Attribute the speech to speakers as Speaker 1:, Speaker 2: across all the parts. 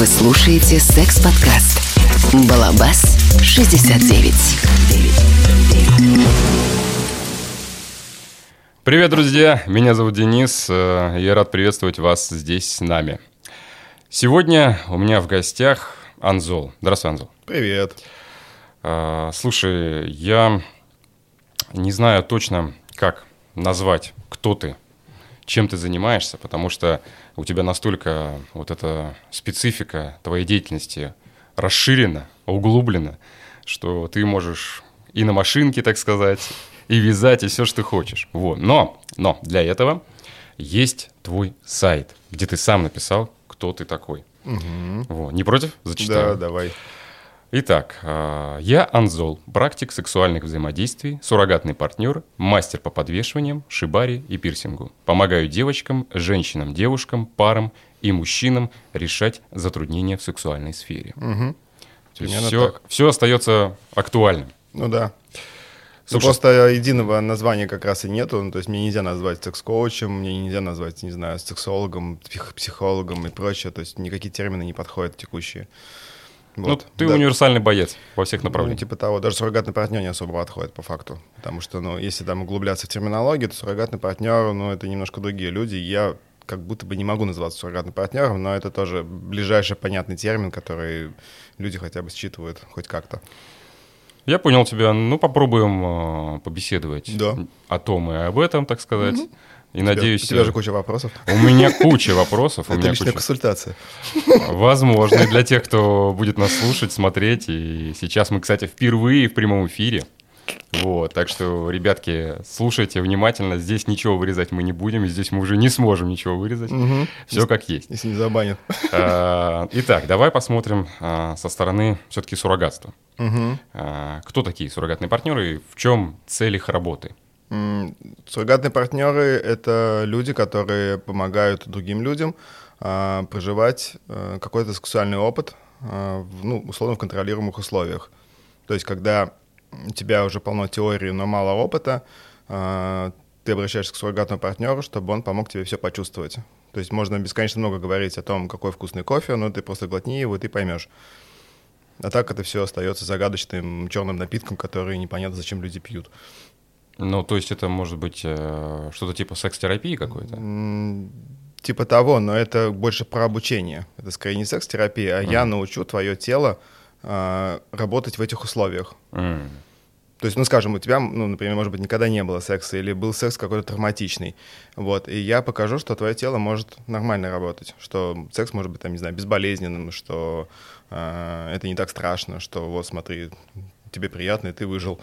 Speaker 1: Вы слушаете секс-подкаст «Балабас 69».
Speaker 2: Привет, друзья! Меня зовут Денис. э, Я рад приветствовать вас здесь с нами. Сегодня у меня в гостях Анзол. Здравствуй, Анзол.
Speaker 3: Привет.
Speaker 2: А, Слушай, я не знаю точно, как назвать, кто ты, чем ты занимаешься, потому что у тебя настолько вот эта специфика твоей деятельности расширена, углублена, что ты можешь и на машинке, так сказать, и вязать, и все, что хочешь. Вот. Но, но для этого есть твой сайт, где ты сам написал, кто ты такой. Вот. Не против? Зачитаю.
Speaker 3: Да, давай.
Speaker 2: Итак, а, я Анзол, практик сексуальных взаимодействий, суррогатный партнер, мастер по подвешиваниям, шибари и пирсингу. Помогаю девочкам, женщинам, девушкам, парам и мужчинам решать затруднения в сексуальной сфере. То есть все,
Speaker 3: так.
Speaker 2: все остается актуальным.
Speaker 3: Ну да. Ну,
Speaker 2: Слушай-
Speaker 3: просто единого названия как раз и нету. Ну, то есть мне нельзя назвать секс-коучем, мне нельзя назвать, не знаю, сексологом, псих- психологом и прочее. То есть никакие термины не подходят текущие.
Speaker 2: Ну,
Speaker 3: Вот.
Speaker 2: ты
Speaker 3: Да.
Speaker 2: универсальный боец во всех
Speaker 3: Ну,
Speaker 2: направлениях.
Speaker 3: типа того, даже суррогатный партнер не особо подходит по факту. Потому что, ну, если там углубляться в терминологию, то суррогатный партнер, ну, это немножко другие люди. Я как будто бы не могу называться суррогатным партнером, но это тоже ближайший понятный термин, который люди хотя бы считывают хоть как-то.
Speaker 2: Я понял тебя. Ну, попробуем э, побеседовать
Speaker 3: Да.
Speaker 2: о том и об этом, так сказать. И надеюсь...
Speaker 3: У тебя же
Speaker 2: э,
Speaker 3: куча вопросов.
Speaker 2: У меня куча вопросов.
Speaker 3: Это личная
Speaker 2: куча-
Speaker 3: консультация.
Speaker 2: Возможно, и для тех, кто будет нас слушать, смотреть. И сейчас мы, кстати, впервые в прямом эфире. Вот, так что, ребятки, слушайте внимательно. Здесь ничего вырезать мы не будем. Здесь мы уже не сможем ничего вырезать. Все как есть.
Speaker 3: Если не забанят.
Speaker 2: А, Итак, давай посмотрим а, со стороны все-таки суррогатства. А, Кто такие суррогатные партнеры и в чем цель их работы?
Speaker 3: Суррогатные партнеры — это люди, которые помогают другим людям а, проживать а, какой-то сексуальный опыт а, в, ну, условно в контролируемых условиях. То есть, когда у тебя уже полно теории, но мало опыта, а, ты обращаешься к суррогатному партнеру, чтобы он помог тебе все почувствовать. То есть можно бесконечно много говорить о том, какой вкусный кофе, но ты просто глотни его, и ты поймешь. А так это все остается загадочным черным напитком, который непонятно, зачем люди пьют.
Speaker 2: Ну, то есть это может быть э, что-то типа секс-терапии какой-то?
Speaker 3: Типа того, но это больше про обучение. Это скорее не секс-терапия, а я научу твое тело а, работать в этих условиях.
Speaker 2: М.
Speaker 3: То есть, ну, скажем, у тебя, ну, например, может быть, никогда не было секса, или был секс какой-то травматичный. Вот, и я покажу, что твое тело может нормально работать, что секс может быть, там, не знаю, безболезненным, что а, это не так страшно, что вот, смотри, тебе приятно, и ты выжил.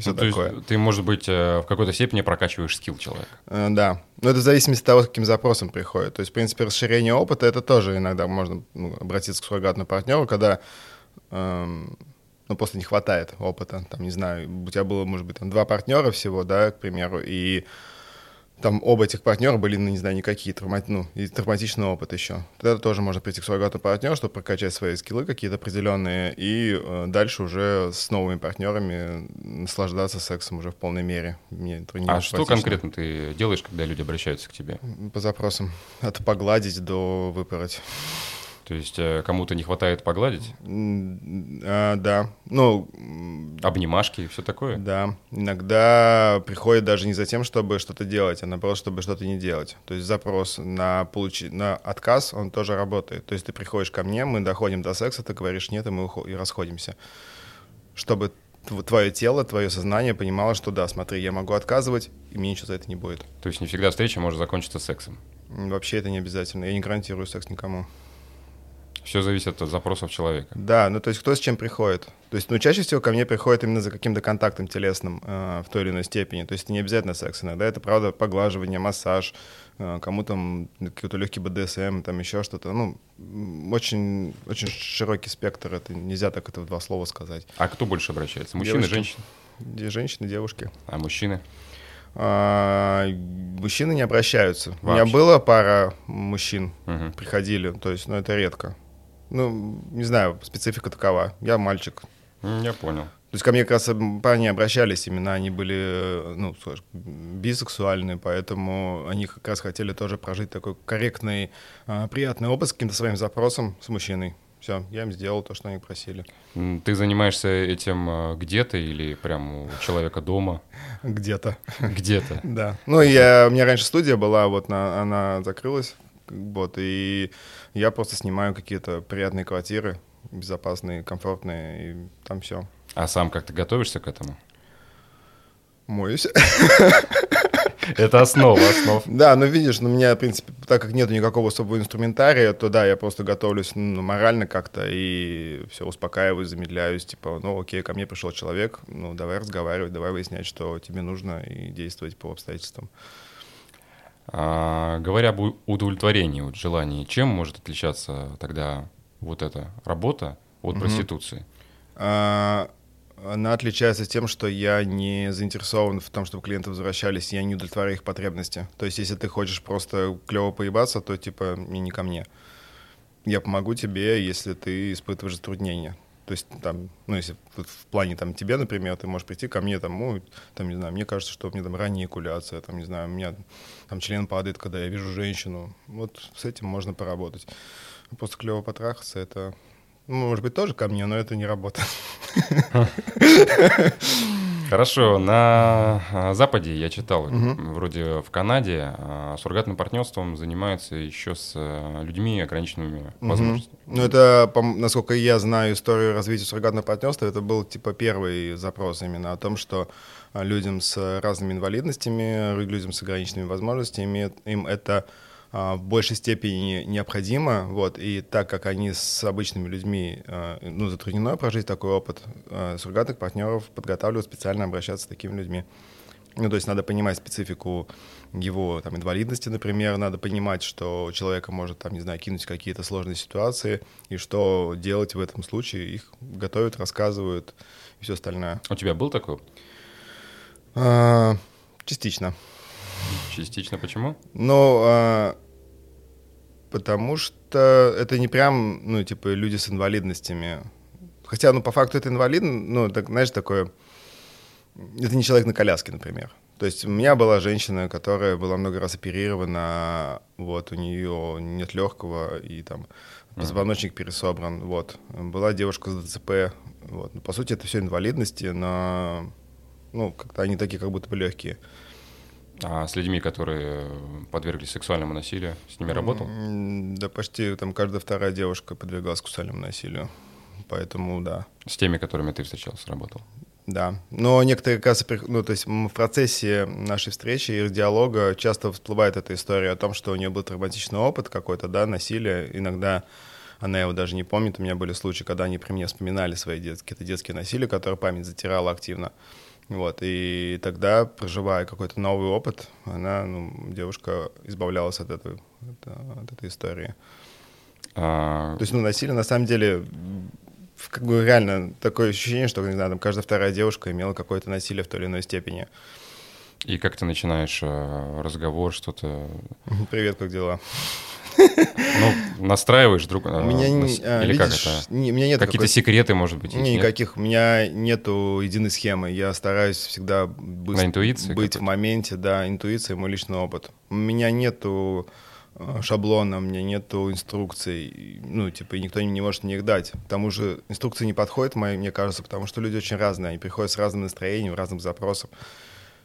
Speaker 3: Все
Speaker 2: Ну,
Speaker 3: такое.
Speaker 2: есть ты, может быть, э, в какой-то степени прокачиваешь скилл человека.
Speaker 3: Э, Да, но это в зависимости от того, с каким запросом приходит. То есть, в принципе, расширение опыта это тоже иногда можно ну, обратиться к суррогатному партнеру, когда эм, ну, просто не хватает опыта. Там, не знаю, у тебя было, может быть, там два партнера всего, да, к примеру, и там оба этих партнера были, ну, не знаю, никакие, травма... ну, и травматичный опыт еще. Тогда тоже можно прийти к суррогатному партнеру, чтобы прокачать свои скиллы какие-то определенные, и э, дальше уже с новыми партнерами наслаждаться сексом уже в полной мере. Мне
Speaker 2: А что конкретно ты делаешь, когда люди обращаются к тебе?
Speaker 3: По запросам. От погладить до выпороть.
Speaker 2: То есть э, кому-то не хватает погладить?
Speaker 3: А, да. Ну,
Speaker 2: Обнимашки и все такое?
Speaker 3: да. Иногда приходит даже не за тем, чтобы что-то делать, а наоборот, чтобы что-то не делать. То есть запрос на, получи... на отказ, он тоже работает. То есть ты приходишь ко мне, мы доходим до секса, ты говоришь нет, и мы ухо- и расходимся. Чтобы тв- твое тело, твое сознание понимало, что да, смотри, я могу отказывать, и мне ничего за это не будет.
Speaker 2: То есть не всегда встреча может закончиться сексом.
Speaker 3: Вообще это не обязательно. Я не гарантирую секс никому.
Speaker 2: Все зависит от запросов человека.
Speaker 3: Да, ну то есть кто с чем приходит. То есть, ну, чаще всего ко мне приходит именно за каким-то контактом телесным э, в той или иной степени. То есть это не обязательно секс. Иногда это, правда, поглаживание, массаж, э, кому там какой-то легкий БДСМ, там еще что-то. Ну, очень, очень широкий спектр. Это нельзя так это в два слова сказать.
Speaker 2: А кто больше обращается? Мужчины,
Speaker 3: Девушки.
Speaker 2: женщины?
Speaker 3: Женщины, девушки.
Speaker 2: А мужчины?
Speaker 3: А, мужчины не обращаются. У меня
Speaker 2: Вообще.
Speaker 3: была пара мужчин,
Speaker 2: Мгм.
Speaker 3: приходили, то есть, ну, это редко. Ну, не знаю, специфика такова. Я мальчик,
Speaker 2: Я понял.
Speaker 3: То есть ко мне как раз парни обращались, именно они были, э, ну, бисексуальные, поэтому они как раз хотели тоже прожить такой корректный, а, приятный опыт с каким-то своим запросом с мужчиной. Все, я им сделал то, что они просили.
Speaker 2: Ты занимаешься этим а, где-то или прям у человека дома?
Speaker 3: Где-то.
Speaker 2: Где-то.
Speaker 3: Да. Ну, я, у меня раньше студия была, вот на, она закрылась, вот, и я просто снимаю какие-то приятные квартиры, безопасные, комфортные, и там все.
Speaker 2: А сам как ты готовишься к этому?
Speaker 3: Моюсь.
Speaker 2: Это основа основ.
Speaker 3: Да, ну видишь, ну, у меня, в принципе, так как нет никакого особого инструментария, то да, я просто готовлюсь ну, морально как-то и все, успокаиваюсь, замедляюсь, типа, ну окей, ко мне пришел человек, ну давай разговаривать, давай выяснять, что тебе нужно и действовать по обстоятельствам.
Speaker 2: А, говоря об удовлетворении, вот, желании, чем может отличаться тогда вот эта работа от угу. проституции?
Speaker 3: А, она отличается тем, что я не заинтересован в том, чтобы клиенты возвращались, я не удовлетворяю их потребности. То есть, если ты хочешь просто клево поебаться, то типа не ко мне. Я помогу тебе, если ты испытываешь затруднения. То есть там, ну, если в плане там тебе, например, ты можешь прийти ко мне, там, ну, там, не знаю, мне кажется, что у меня там ранняя экуляция, там, не знаю, у меня там член падает, когда я вижу женщину. Вот с этим можно поработать. Просто клево потрахаться — это ну, может быть, тоже ко мне, но это не работает.
Speaker 2: Хорошо. На а, Западе я читал, угу. вроде в Канаде, а, суррогатным партнерством занимаются еще с а, людьми ограниченными угу. возможностями.
Speaker 3: Ну, это, насколько я знаю историю развития суррогатного партнерства, это был типа первый запрос именно о том, что людям с разными инвалидностями, людям с ограниченными возможностями, им это а, в большей степени необходимо, вот, и так как они с обычными людьми, а, ну, затруднено прожить такой опыт, а, суррогатных партнеров подготавливают специально обращаться с такими людьми. Ну, то есть надо понимать специфику его там, инвалидности, например, надо понимать, что человека может, там, не знаю, кинуть какие-то сложные ситуации, и что делать в этом случае. Их готовят, рассказывают и все остальное.
Speaker 2: У тебя был такой?
Speaker 3: А, частично.
Speaker 2: Частично почему?
Speaker 3: Ну, а, потому что это не прям, ну, типа, люди с инвалидностями. Хотя, ну, по факту это инвалид, ну, так, знаешь, такое... Это не человек на коляске, например. То есть у меня была женщина, которая была много раз оперирована, вот, у нее нет легкого, и там позвоночник пересобран, вот. Была девушка с ДЦП, вот. Ну, по сути, это все инвалидности, но, ну, как-то они такие как будто бы легкие.
Speaker 2: А с людьми, которые подверглись сексуальному насилию, с ними работал?
Speaker 3: Да почти там каждая вторая девушка подвергалась сексуальному насилию. Поэтому да.
Speaker 2: С теми, которыми ты встречался, работал?
Speaker 3: Да. Но некоторые, как ну, то есть в процессе нашей встречи и диалога часто всплывает эта история о том, что у нее был травматичный опыт какой-то, да, насилие. Иногда она его даже не помнит. У меня были случаи, когда они при мне вспоминали свои детские, это детские насилия, которые память затирала активно. Вот, и тогда, проживая какой-то новый опыт, она, ну, девушка избавлялась от этой, от этой истории. А... То есть, ну, насилие, на самом деле, как бы реально такое ощущение, что, не знаю, там каждая вторая девушка имела какое-то насилие в той или иной степени.
Speaker 2: И как ты начинаешь э, разговор, что-то...
Speaker 3: Привет, как дела?
Speaker 2: Ну, настраиваешь друг...
Speaker 3: У меня
Speaker 2: на... А, Или видишь, как это?
Speaker 3: Не, у меня нет
Speaker 2: Какие-то секреты, может быть?
Speaker 3: Не, никаких. У меня нету единой схемы. Я стараюсь всегда быть,
Speaker 2: на интуиции
Speaker 3: быть в моменте. Да, интуиция — мой личный опыт. У меня нету а, шаблона, у меня нету инструкций, ну, типа, и никто не может мне их дать. К тому же инструкции не подходят, мне кажется, потому что люди очень разные, они приходят с разным настроением, разным запросом.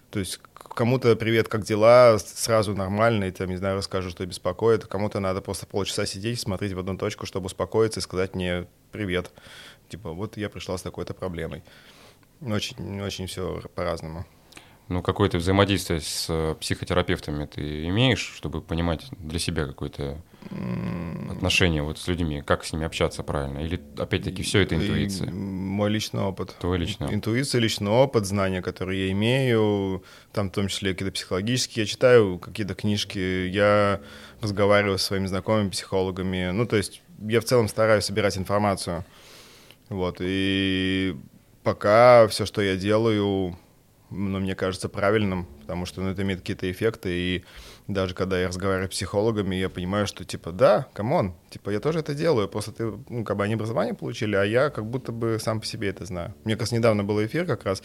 Speaker 3: То есть кому-то привет, как дела, сразу нормально, и там, не знаю, расскажу, что беспокоит. Кому-то надо просто полчаса сидеть, смотреть в одну точку, чтобы успокоиться и сказать мне привет. Типа, вот я пришла с такой-то проблемой. Очень, очень все по-разному.
Speaker 2: Ну, какое-то взаимодействие с э, психотерапевтами ты имеешь, чтобы понимать для себя какое-то отношение вот с людьми, как с ними общаться правильно? Или, опять-таки, все это интуиция?
Speaker 3: Мой личный опыт.
Speaker 2: Твой личный.
Speaker 3: Интуиция, личный опыт, знания, которые я имею, там в том числе какие-то психологические. Я читаю какие-то книжки, я разговариваю со своими знакомыми психологами. Ну, то есть я в целом стараюсь собирать информацию. Вот, и пока все, что я делаю, ну, мне кажется правильным, потому что ну, это имеет какие-то эффекты, и даже когда я разговариваю с психологами, я понимаю, что типа, да, come on, типа я тоже это делаю, просто ты, ну, как бы они образование получили, а я как будто бы сам по себе это знаю. Мне, кажется, недавно был эфир как раз,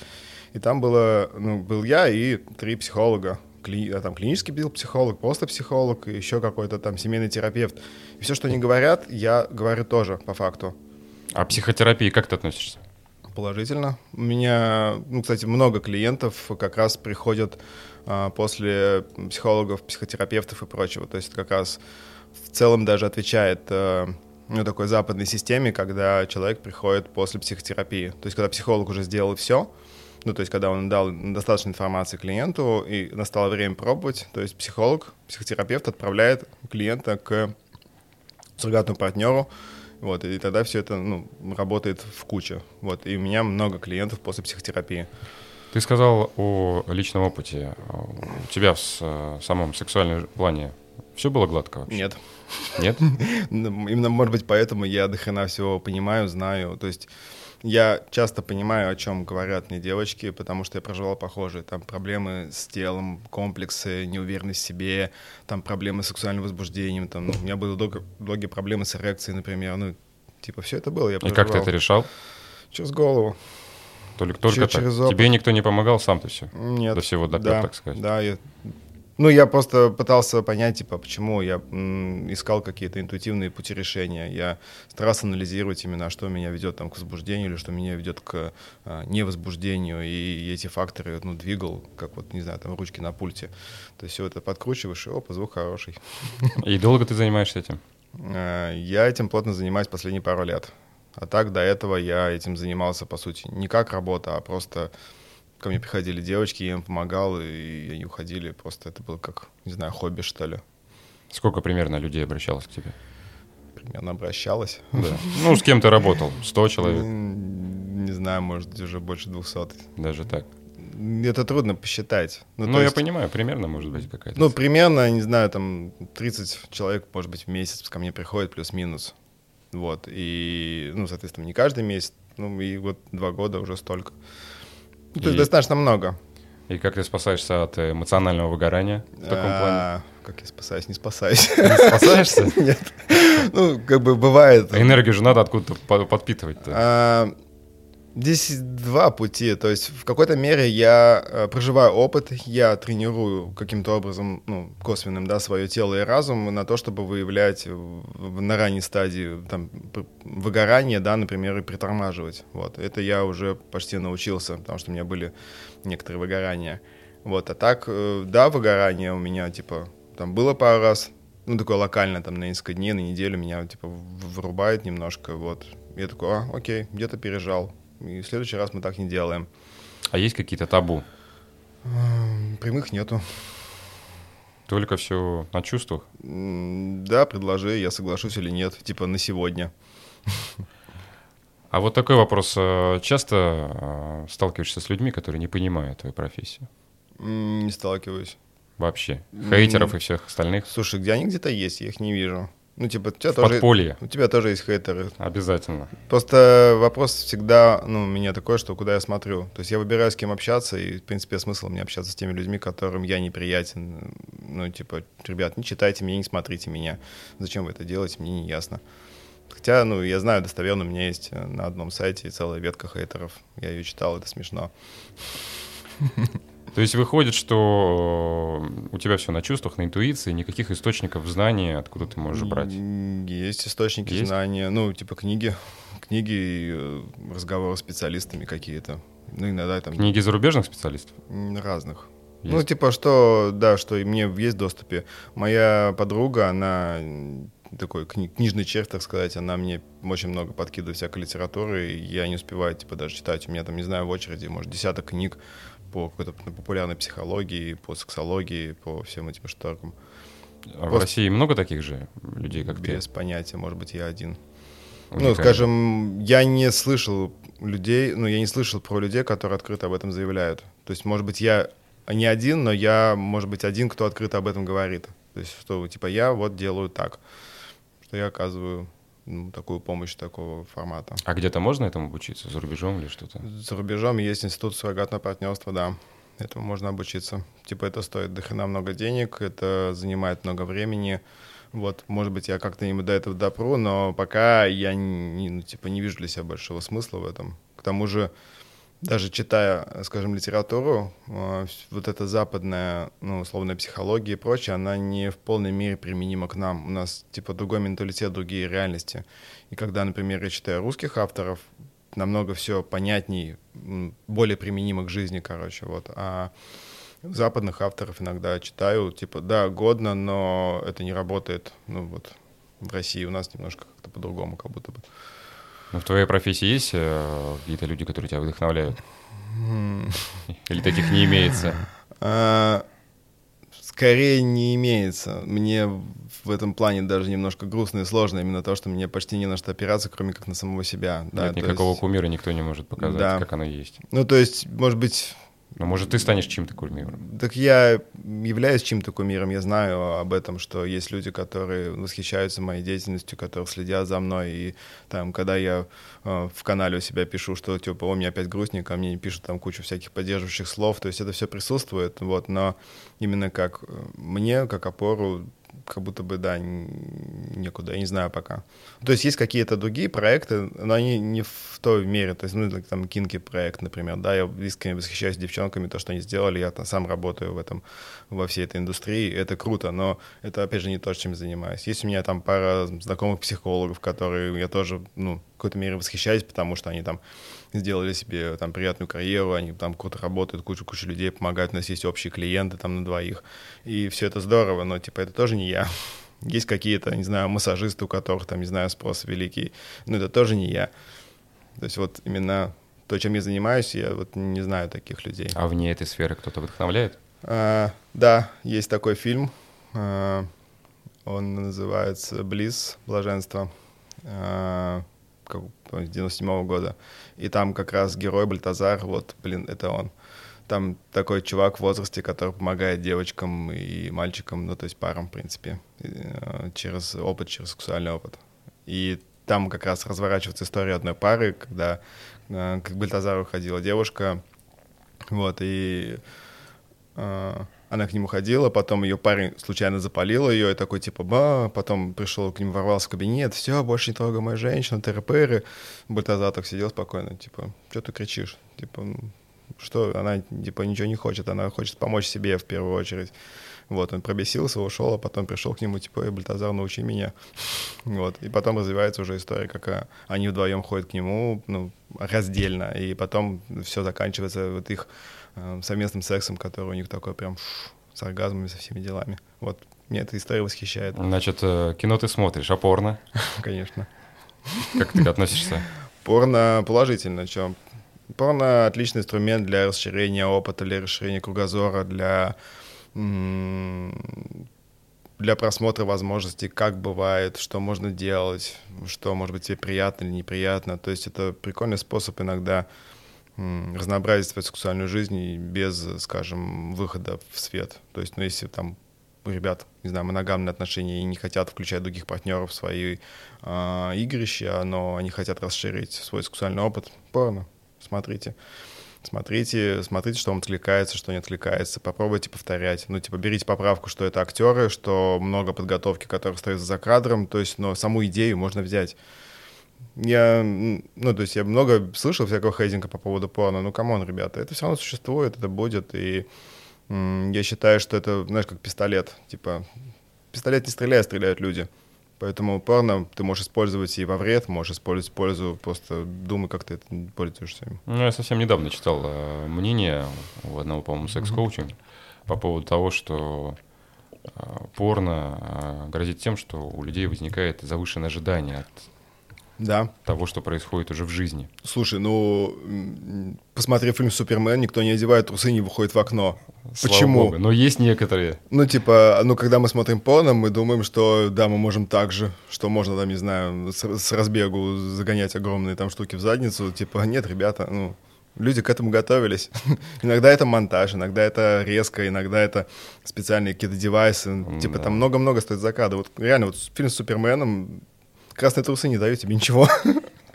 Speaker 3: и там было, ну, был я и три психолога, кли, там клинический психолог, просто психолог, и еще какой-то там семейный терапевт. И все, что они говорят, я говорю тоже по факту.
Speaker 2: А психотерапии как ты относишься?
Speaker 3: Положительно. У меня, ну, кстати, много клиентов как раз приходят а, после психологов, психотерапевтов и прочего. То есть как раз в целом даже отвечает а, ну, такой западной системе, когда человек приходит после психотерапии. То есть когда психолог уже сделал все, ну, то есть когда он дал достаточно информации клиенту, и настало время пробовать, то есть психолог, психотерапевт отправляет клиента к суррогатному партнеру, вот, и тогда все это ну, работает в куче. Вот, и у меня много клиентов после психотерапии.
Speaker 2: Ты сказал о личном опыте. У тебя в э, самом сексуальном плане все было гладко вообще?
Speaker 3: Нет.
Speaker 2: Нет?
Speaker 3: Ну, именно, может быть, поэтому я до хрена всего понимаю, знаю. То есть я часто понимаю, о чем говорят мне девочки, потому что я проживал похожие. Там проблемы с телом, комплексы, неуверенность в себе, там проблемы с сексуальным возбуждением. Там, ну, у меня были долгие проблемы с эрекцией, например. Ну, типа, все это было, я
Speaker 2: проживал. И как ты это решал?
Speaker 3: Через голову.
Speaker 2: Только, только так. Через опыт. Тебе никто не помогал, сам ты все?
Speaker 3: Нет.
Speaker 2: До всего допер,
Speaker 3: да,
Speaker 2: так сказать?
Speaker 3: Да, я ну, я просто пытался понять, типа, почему я м, искал какие-то интуитивные пути решения. Я старался анализировать именно, что меня ведет там, к возбуждению или что меня ведет к а, невозбуждению. И эти факторы ну, двигал, как вот, не знаю, там ручки на пульте. То есть все это подкручиваешь, и опа, звук хороший.
Speaker 2: И долго ты занимаешься этим?
Speaker 3: А, я этим плотно занимаюсь последние пару лет. А так до этого я этим занимался, по сути, не как работа, а просто ко мне приходили девочки, я им помогал, и они уходили. Просто это было как, не знаю, хобби, что ли.
Speaker 2: Сколько примерно людей обращалось к тебе?
Speaker 3: Примерно обращалась.
Speaker 2: Да. Ну, с кем ты работал? Сто человек?
Speaker 3: Не знаю, может, уже больше двухсот.
Speaker 2: Даже так?
Speaker 3: Это трудно посчитать.
Speaker 2: Ну, ну я есть, понимаю, примерно, может быть, какая-то.
Speaker 3: Ну, примерно, не знаю, там 30 человек, может быть, в месяц ко мне приходит, плюс-минус. Вот. И, ну, соответственно, не каждый месяц. Ну, и вот два года уже столько. Ну, то есть достаточно много.
Speaker 2: И как ты спасаешься от эмоционального выгорания в таком а, плане?
Speaker 3: Как я спасаюсь? Не спасаюсь.
Speaker 2: Не спасаешься?
Speaker 3: Нет. Ну, как бы бывает.
Speaker 2: А энергию же надо откуда-то подпитывать-то.
Speaker 3: Здесь два пути. То есть в какой-то мере я э, проживаю опыт, я тренирую каким-то образом, ну, косвенным, да, свое тело и разум на то, чтобы выявлять на ранней стадии там, выгорание, да, например, и притормаживать. Вот. Это я уже почти научился, потому что у меня были некоторые выгорания. Вот. А так, э, да, выгорание у меня, типа, там было пару раз, ну, такое локально, там, на несколько дней, на неделю меня, типа, вырубает немножко, вот. Я такой, а, окей, где-то пережал, и в следующий раз мы так не делаем.
Speaker 2: А есть какие-то табу?
Speaker 3: Прямых нету.
Speaker 2: Только все на чувствах?
Speaker 3: Да, предложи, я соглашусь или нет, типа на сегодня.
Speaker 2: А вот такой вопрос. Э, часто э, сталкиваешься с людьми, которые не понимают твою профессию?
Speaker 3: Не сталкиваюсь.
Speaker 2: Вообще? Хейтеров и всех остальных?
Speaker 3: Слушай, где они где-то есть, я их не вижу. Ну, типа, у тебя,
Speaker 2: тоже,
Speaker 3: у тебя тоже есть хейтеры.
Speaker 2: Обязательно.
Speaker 3: Просто вопрос всегда, ну, у меня такой, что куда я смотрю. То есть я выбираю, с кем общаться, и, в принципе, смысл мне общаться с теми людьми, которым я неприятен. Ну, типа, ребят, не читайте меня, не смотрите меня. Зачем вы это делаете, мне не ясно. Хотя, ну, я знаю достоверно, у меня есть на одном сайте целая ветка хейтеров. Я ее читал, это смешно.
Speaker 2: То есть выходит, что э, у тебя все на чувствах, на интуиции, никаких источников знаний, откуда ты можешь брать?
Speaker 3: Есть источники Есть? знания, ну, типа книги, книги и э, разговоры с специалистами какие-то. Ну, иногда там...
Speaker 2: Книги зарубежных специалистов?
Speaker 3: Разных. Есть. Ну, типа, что, да, что и мне есть в доступе. Моя подруга, она такой кни- книжный червь, так сказать, она мне очень много подкидывает всякой литературы, и я не успеваю, типа, даже читать. У меня там, не знаю, в очереди, может, десяток книг, по какой-то популярной психологии, по сексологии, по всем этим штукам.
Speaker 2: А Просто в России много таких же людей, как
Speaker 3: без
Speaker 2: ты?
Speaker 3: Без понятия, может быть, я один. Уникально. Ну, скажем, я не слышал людей, ну, я не слышал про людей, которые открыто об этом заявляют. То есть, может быть, я не один, но я, может быть, один, кто открыто об этом говорит. То есть, что, типа, я вот делаю так, что я оказываю ну, такую помощь такого формата.
Speaker 2: А где-то можно этому обучиться? За рубежом или что-то?
Speaker 3: За рубежом есть институт суррогатного партнерства, да. Этому можно обучиться. Типа это стоит до хрена много денег, это занимает много времени. Вот, может быть, я как-то до этого допру, но пока я не, ну, типа, не вижу для себя большого смысла в этом. К тому же, даже читая, скажем, литературу, э, вот эта западная, ну, условная психология и прочее, она не в полной мере применима к нам. У нас, типа, другой менталитет, другие реальности. И когда, например, я читаю русских авторов, намного все понятней, более применимо к жизни, короче, вот. А западных авторов иногда читаю, типа, да, годно, но это не работает, ну, вот, в России у нас немножко как-то по-другому, как будто бы.
Speaker 2: Ну, в твоей профессии есть э, какие-то люди, которые тебя вдохновляют? Или таких не имеется?
Speaker 3: А, скорее не имеется. Мне в этом плане даже немножко грустно и сложно именно то, что мне почти не на что опираться, кроме как на самого себя.
Speaker 2: Да, Нет никакого есть... кумира никто не может показать, да. как оно есть.
Speaker 3: Ну, то есть, может быть,
Speaker 2: ну, может, ты станешь чем-то кумиром.
Speaker 3: Так я являюсь чем-то кумиром. Я знаю об этом, что есть люди, которые восхищаются моей деятельностью, которые следят за мной. И там, когда я э, в канале у себя пишу, что типа, о, мне опять грустненько, мне пишут там кучу всяких поддерживающих слов. То есть это все присутствует. Вот, но именно как мне, как опору как будто бы, да, некуда, я не знаю пока. То есть есть какие-то другие проекты, но они не в той мере, то есть, ну, там, Кинки проект, например, да, я искренне восхищаюсь девчонками, то, что они сделали, я там сам работаю в этом, во всей этой индустрии, это круто, но это, опять же, не то, чем я занимаюсь. Есть у меня там пара знакомых психологов, которые я тоже, ну, в какой-то мере восхищаюсь, потому что они там сделали себе там приятную карьеру, они там круто работают, куча-куча людей помогают, у нас есть общие клиенты там на двоих, и все это здорово, но типа это тоже не я. Есть какие-то, не знаю, массажисты, у которых там, не знаю, спрос великий, но это тоже не я. То есть вот именно то, чем я занимаюсь, я вот не знаю таких людей.
Speaker 2: А вне этой сферы кто-то вдохновляет?
Speaker 3: А, да, есть такой фильм, а, он называется «Близ. Блаженство». А, 97 -го года. И там как раз герой Бальтазар, вот, блин, это он. Там такой чувак в возрасте, который помогает девочкам и мальчикам, ну, то есть парам, в принципе, э, через опыт, через сексуальный опыт. И там как раз разворачивается история одной пары, когда э, к Бальтазару ходила девушка, вот, и э, она к нему ходила, потом ее парень случайно запалил ее, и такой типа, ба, потом пришел к нему, ворвался в кабинет, все, больше не трогай мою женщину, терапыры. Бальтазар так сидел спокойно, типа, что ты кричишь? Типа, что она, типа, ничего не хочет, она хочет помочь себе в первую очередь. Вот, он пробесился, ушел, а потом пришел к нему, типа, эй, Бальтазар, научи меня. Вот, и потом развивается уже история, как а, они вдвоем ходят к нему, ну, раздельно, и потом все заканчивается вот их Э, совместным сексом, который у них такой прям с оргазмами, со всеми делами. Вот, мне эта история восхищает.
Speaker 2: Значит, э, кино ты смотришь, а порно?
Speaker 3: Конечно.
Speaker 2: Как ты относишься?
Speaker 3: Порно положительно, что Порно — отличный инструмент для расширения опыта, для расширения кругозора, для, для просмотра возможностей, как бывает, что можно делать, что, может быть, тебе приятно или неприятно. То есть это прикольный способ иногда разнообразить свою сексуальную жизнь без, скажем, выхода в свет. То есть, ну, если там у ребят, не знаю, моногамные отношения и не хотят включать других партнеров в свои э, игрища, но они хотят расширить свой сексуальный опыт, порно, смотрите. Смотрите, смотрите, что вам откликается, что не откликается. Попробуйте повторять. Ну, типа, берите поправку, что это актеры, что много подготовки, которая стоит за кадром. То есть, но саму идею можно взять. Я, ну, то есть я много слышал всякого хейтинга по поводу порно. Ну, come on, ребята, это все равно существует, это будет, и я считаю, что это, знаешь, как пистолет. Типа, пистолет не стреляет, стреляют люди. Поэтому порно ты можешь использовать и во вред, можешь использовать в пользу, просто думай, как ты это пользуешься.
Speaker 2: Ну, я совсем недавно читал э, мнение у одного, по-моему, секс-коуча mm-hmm. по поводу того, что э, порно э, грозит тем, что у людей возникает завышенное ожидание от
Speaker 3: да.
Speaker 2: того, что происходит уже в жизни.
Speaker 3: Слушай, ну, посмотрев фильм «Супермен», никто не одевает трусы и не выходит в окно. Слава Почему?
Speaker 2: Богу. Но есть некоторые.
Speaker 3: Ну, типа, ну, когда мы смотрим порно, мы думаем, что, да, мы можем так же, что можно, там, не знаю, с, с разбегу загонять огромные там штуки в задницу. Типа, нет, ребята, ну, люди к этому готовились. иногда это монтаж, иногда это резко, иногда это специальные какие-то девайсы. Типа, да. там много-много стоит за кадр. Вот реально, вот фильм с Суперменом, красные трусы не дают тебе ничего.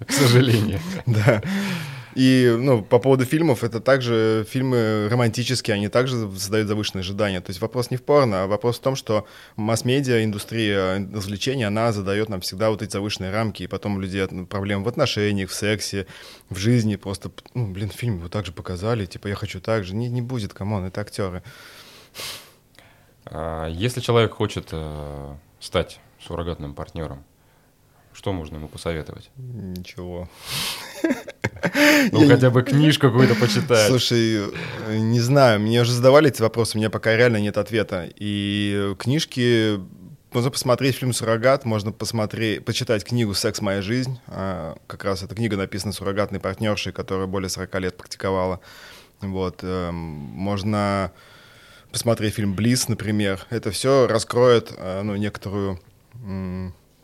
Speaker 2: К сожалению.
Speaker 3: Да. И, ну, по поводу фильмов, это также фильмы романтические, они также создают завышенные ожидания. То есть вопрос не в порно, а вопрос в том, что масс-медиа, индустрия развлечений, она задает нам всегда вот эти завышенные рамки, и потом у людей проблемы в отношениях, в сексе, в жизни. Просто, ну, блин, фильм его так же показали, типа, я хочу так же. Не, не будет, come on, это актеры.
Speaker 2: А если человек хочет э, стать суррогатным партнером, что можно ему посоветовать?
Speaker 3: Ничего.
Speaker 2: Ну, хотя бы книжку какую-то почитать.
Speaker 3: Слушай, не знаю, мне уже задавали эти вопросы, у меня пока реально нет ответа. И книжки можно посмотреть фильм «Суррогат», можно посмотреть, почитать книгу «Секс. Моя жизнь». А, как раз эта книга написана суррогатной партнершей, которая более 40 лет практиковала. Вот. Эм, можно посмотреть фильм «Близ», например. Это все раскроет э, ну, некоторую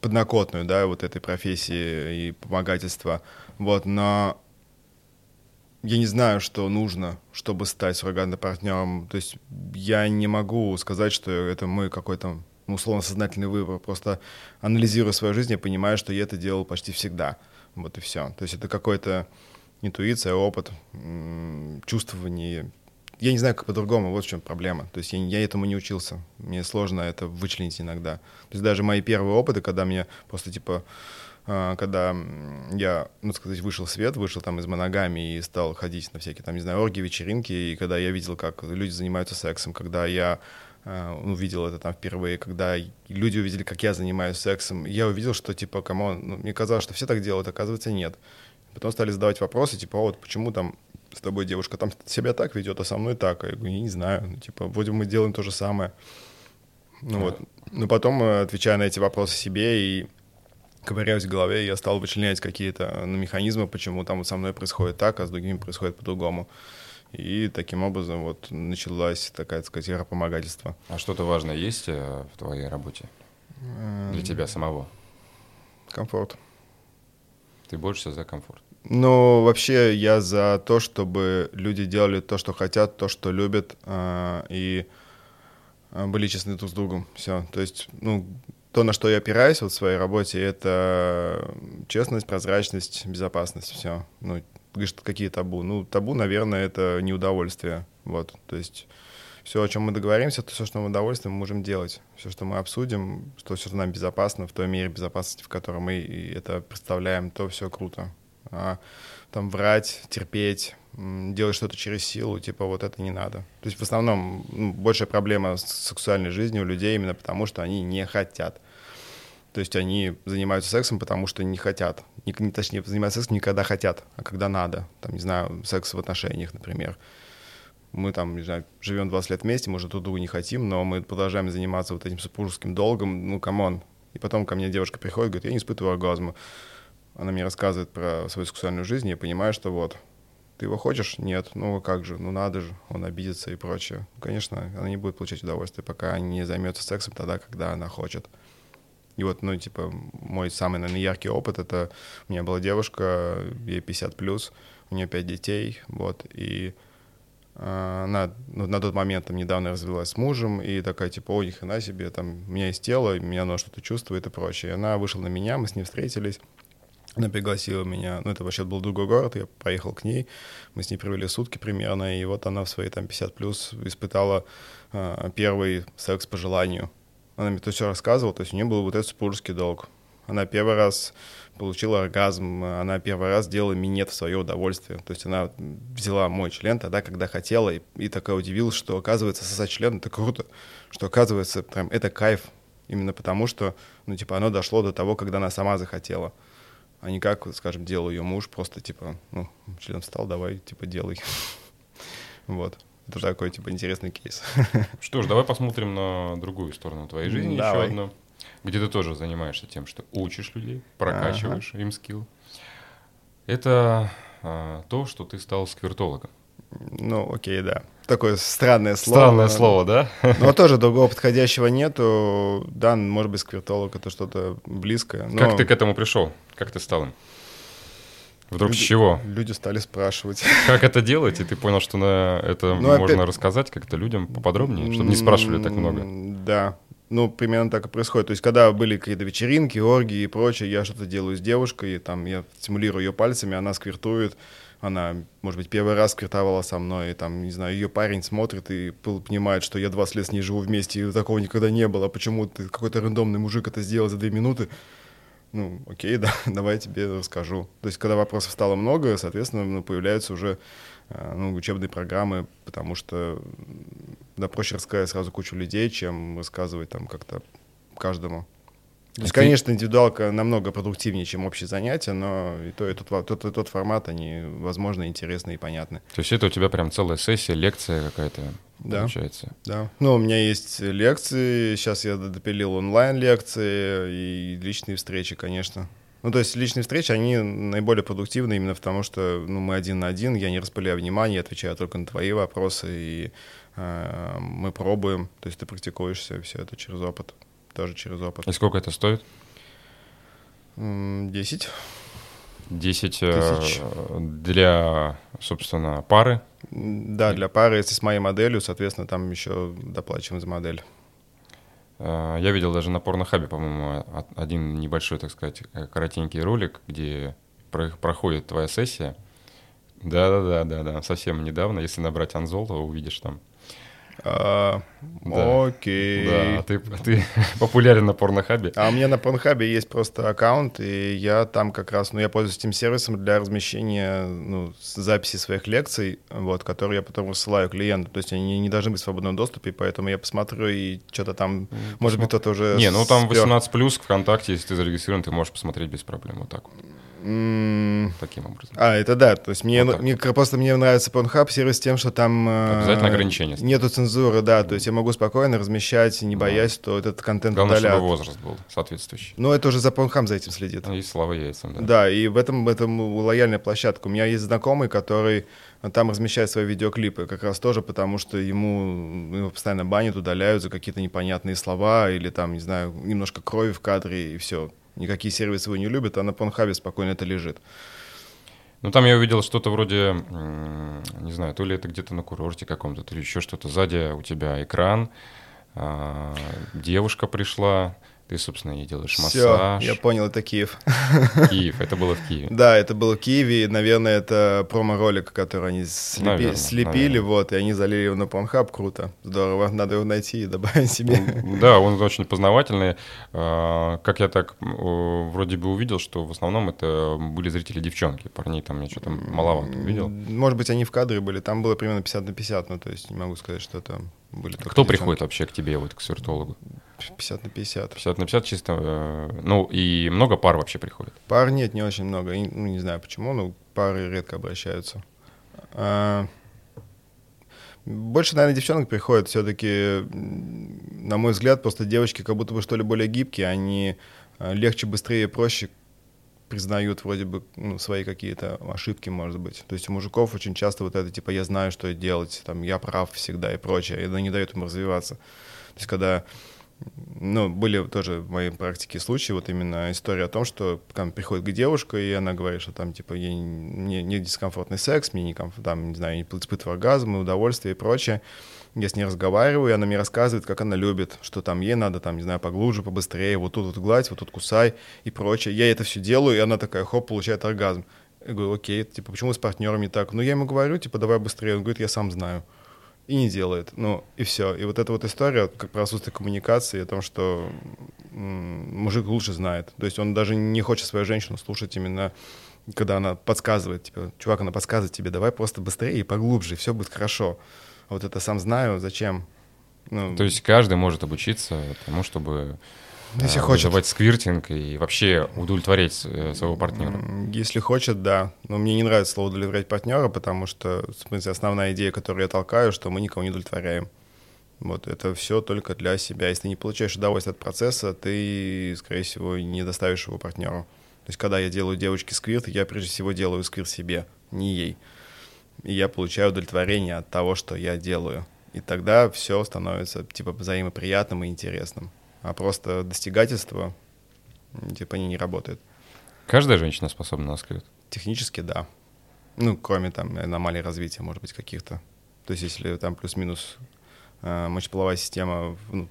Speaker 3: подноготную, да, вот этой профессии и помогательства. Вот, но я не знаю, что нужно, чтобы стать суррогатным партнером. То есть я не могу сказать, что это мой какой-то ну, условно сознательный выбор. Просто анализируя свою жизнь, я понимаю, что я это делал почти всегда. Вот и все. То есть это какой-то интуиция, опыт, чувствование. Я не знаю, как по-другому, вот в чем проблема. То есть я, я этому не учился. Мне сложно это вычленить иногда. То есть даже мои первые опыты, когда мне просто типа а, когда я, ну, сказать, вышел в свет, вышел там из моногами и стал ходить на всякие, там, не знаю, оргии, вечеринки, и когда я видел, как люди занимаются сексом, когда я а, увидел это там впервые, когда люди увидели, как я занимаюсь сексом, я увидел, что, типа, кому ну, мне казалось, что все так делают, оказывается, нет. Потом стали задавать вопросы, типа, «А вот почему там с тобой девушка там себя так ведет, а со мной так? Я говорю, я не знаю, ну, типа, вроде мы делаем то же самое. Ну да. вот. Но потом, э, отвечая на эти вопросы себе и ковыряюсь в голове, я стал вычленять какие-то ну, механизмы, почему там вот со мной происходит так, а с другими происходит по-другому. И таким образом вот началась такая, так сказать, эра
Speaker 2: А что-то важное есть э, в твоей работе для тебя самого?
Speaker 3: Комфорт.
Speaker 2: Ты борешься за комфорт?
Speaker 3: Ну, вообще я за то, чтобы люди делали то, что хотят, то, что любят, э, и э, были честны друг с другом. Все. То есть, ну, то, на что я опираюсь вот в своей работе, это честность, прозрачность, безопасность, все. Ну, говоришь, какие табу? Ну, табу, наверное, это неудовольствие, вот, то есть все, о чем мы договоримся, то все, что мы удовольствие, мы можем делать. Все, что мы обсудим, что все, что нам безопасно, в той мере безопасности, в которой мы это представляем, то все круто. А там врать, терпеть, делать что-то через силу, типа вот это не надо. То есть в основном ну, большая проблема с сексуальной жизнью у людей именно потому, что они не хотят. То есть они занимаются сексом, потому что не хотят. Не, не, точнее, занимаются сексом не когда хотят, а когда надо. Там, не знаю, секс в отношениях, например. Мы там, не знаю, живем 20 лет вместе, может, друга не хотим, но мы продолжаем заниматься вот этим супружеским долгом. Ну, come on. И потом ко мне девушка приходит, говорит, я не испытываю оргазма. Она мне рассказывает про свою сексуальную жизнь, я понимаю, что вот, ты его хочешь? Нет. Ну как же? Ну надо же. Он обидится и прочее. Конечно, она не будет получать удовольствие, пока не займется сексом тогда, когда она хочет. И вот, ну, типа, мой самый, наверное, яркий опыт — это у меня была девушка, ей 50+, плюс, у нее 5 детей, вот, и а, она ну, на тот момент там недавно развелась с мужем, и такая, типа, о, ни хрена себе, там, у меня есть тело, меня оно что-то чувствует и прочее. И она вышла на меня, мы с ней встретились, она пригласила меня, ну это вообще был другой город, я поехал к ней, мы с ней провели сутки примерно, и вот она в свои там 50 плюс испытала э, первый секс по желанию. Она мне то все рассказывала, то есть у нее был вот этот супружеский долг. Она первый раз получила оргазм, она первый раз делала минет в свое удовольствие. То есть она взяла мой член тогда, когда хотела, и, и такая удивилась, что оказывается сосать член это круто, что оказывается прям это кайф, именно потому что, ну типа оно дошло до того, когда она сама захотела а не как, скажем, делал ее муж, просто типа, ну, член встал, давай, типа, делай. Вот. Это такой, типа, интересный кейс.
Speaker 2: Что ж, давай посмотрим на другую сторону твоей жизни, давай. еще одну, где ты тоже занимаешься тем, что учишь людей, прокачиваешь ага. им скилл. Это а, то, что ты стал сквертологом.
Speaker 3: Ну, окей, да. Такое странное слово.
Speaker 2: Странное слово, да?
Speaker 3: Но тоже другого подходящего нету. Да, может быть, сквертолог — это что-то близкое.
Speaker 2: Но... Как ты к этому пришел? Как ты стал им? Вдруг люди, с чего?
Speaker 3: Люди стали спрашивать.
Speaker 2: Как это делать? И ты понял, что на это ну, можно опять... рассказать как-то людям поподробнее, чтобы не спрашивали так много.
Speaker 3: Да, ну, примерно так и происходит. То есть, когда были какие-то вечеринки, оргии и прочее, я что-то делаю с девушкой, там, я стимулирую ее пальцами, она сквертует, она, может быть, первый раз сквертовала со мной, и там, не знаю, ее парень смотрит и понимает, что я 20 лет с ней живу вместе, и такого никогда не было, почему ты какой-то рандомный мужик это сделал за две минуты, ну, окей, да, давай я тебе расскажу. То есть, когда вопросов стало много, соответственно, ну, появляются уже э, ну, учебные программы, потому что да, проще рассказать сразу кучу людей, чем рассказывать там как-то каждому. То есть, конечно, индивидуалка намного продуктивнее, чем общее занятие, но и то, и тот, тот, и тот формат, они, возможно, интересны и понятны.
Speaker 2: То есть это у тебя прям целая сессия, лекция какая-то
Speaker 3: да.
Speaker 2: получается?
Speaker 3: Да. Ну, у меня есть лекции, сейчас я допилил онлайн-лекции и личные встречи, конечно. Ну, то есть личные встречи, они наиболее продуктивны именно потому, что ну, мы один на один, я не распыляю внимание, отвечаю только на твои вопросы, и э, мы пробуем, то есть ты практикуешься, все это через опыт тоже через опыт.
Speaker 2: И сколько это стоит?
Speaker 3: Десять.
Speaker 2: Десять э, для, собственно, пары?
Speaker 3: Да, для пары, если с моей моделью, соответственно, там еще доплачиваем за модель.
Speaker 2: Э, я видел даже на порнохабе, по-моему, один небольшой, так сказать, э, коротенький ролик, где проходит твоя сессия. Да-да-да, да, да, совсем недавно. Если набрать Анзол, то увидишь там
Speaker 3: а, да. Окей.
Speaker 2: Да, ты, ты популярен на порнохабе.
Speaker 3: А у меня на порнохабе есть просто аккаунт, и я там как раз, ну, я пользуюсь этим сервисом для размещения, ну, записи своих лекций, вот, которые я потом рассылаю клиенту. То есть они не должны быть в свободном доступе, поэтому я посмотрю и что-то там, может быть, кто-то уже...
Speaker 2: Не, ну там 18 плюс ВКонтакте, если ты зарегистрирован, ты можешь посмотреть без проблем вот так вот. Таким образом.
Speaker 3: А, это да. То есть мне, вот мне просто мне нравится Pornhub сервис тем, что там...
Speaker 2: Э, Обязательно ограничения.
Speaker 3: Нету цензуры, да. То есть я могу спокойно размещать, не боясь, что этот контент
Speaker 2: Главное,
Speaker 3: удалят.
Speaker 2: чтобы возраст был соответствующий.
Speaker 3: Ну, это уже за Pornhub за этим следит.
Speaker 2: Ну, и слава яйцам, да.
Speaker 3: Да, и в этом, в этом лояльная площадка. У меня есть знакомый, который там размещает свои видеоклипы, как раз тоже потому, что ему его постоянно банят, удаляют за какие-то непонятные слова или там, не знаю, немножко крови в кадре и все никакие сервисы его не любят, а на Порнхабе спокойно это лежит.
Speaker 2: Ну, там я увидел что-то вроде, не знаю, то ли это где-то на курорте каком-то, то ли еще что-то. Сзади у тебя экран, а, девушка пришла, ты, собственно, ей делаешь Всё, массаж.
Speaker 3: я понял, это Киев.
Speaker 2: Киев, это было в Киеве.
Speaker 3: Да, это было в Киеве, и, наверное, это промо-ролик, который они слепи, наверное, слепили, наверное. вот, и они залили его на Pornhub, круто, здорово, надо его найти и добавить себе.
Speaker 2: Да, он очень познавательный. А, как я так вроде бы увидел, что в основном это были зрители девчонки, парней там я что-то маловато увидел.
Speaker 3: Может быть, они в кадре были, там было примерно 50 на 50, ну, то есть не могу сказать, что это были
Speaker 2: Кто девчонки. приходит вообще к тебе, вот, к свертологу?
Speaker 3: 50 на 50.
Speaker 2: 50 на 50 чисто. Э, ну, и много пар вообще приходит?
Speaker 3: Пар нет, не очень много. И, ну, не знаю почему, но пары редко обращаются. А, больше, наверное, девчонок приходят все-таки, на мой взгляд, просто девочки как будто бы что ли более гибкие, они э, легче, быстрее, проще признают вроде бы ну, свои какие-то ошибки, может быть. То есть у мужиков очень часто вот это, типа, я знаю, что делать, там, я прав всегда и прочее, и это не дает им развиваться. То есть когда ну, были тоже в моей практике случаи, вот именно история о том, что там приходит к девушке, и она говорит, что там, типа, ей не, не дискомфортный секс, мне не комфорт, там, не знаю, не испытываю оргазм, удовольствие и прочее. Я с ней разговариваю, и она мне рассказывает, как она любит, что там ей надо, там, не знаю, поглубже, побыстрее, вот тут вот гладь, вот тут кусай и прочее. Я это все делаю, и она такая, хоп, получает оргазм. Я говорю, окей, типа, почему с партнерами так? Ну, я ему говорю, типа, давай быстрее. Он говорит, я сам знаю и не делает. Ну, и все. И вот эта вот история, как про отсутствие коммуникации, о том, что мужик лучше знает. То есть он даже не хочет свою женщину слушать именно когда она подсказывает, типа, чувак, она подсказывает тебе, давай просто быстрее и поглубже, и все будет хорошо. А вот это сам знаю, зачем.
Speaker 2: Ну, То есть каждый может обучиться тому, чтобы
Speaker 3: если а, хочет.
Speaker 2: Вызывать сквиртинг и вообще удовлетворять э, своего партнера.
Speaker 3: Если хочет, да. Но мне не нравится слово удовлетворять партнера, потому что, в смысле, основная идея, которую я толкаю, что мы никого не удовлетворяем. Вот это все только для себя. Если ты не получаешь удовольствие от процесса, ты, скорее всего, не доставишь его партнеру. То есть, когда я делаю девочке сквирт, я прежде всего делаю сквирт себе, не ей. И я получаю удовлетворение от того, что я делаю. И тогда все становится типа взаимоприятным и интересным а просто достигательство, типа, они не работают.
Speaker 2: Каждая женщина способна на скрыт?
Speaker 3: Технически, да. Ну, кроме там аномалий развития, может быть, каких-то. То есть, если там плюс-минус э, мочеполовая система ну,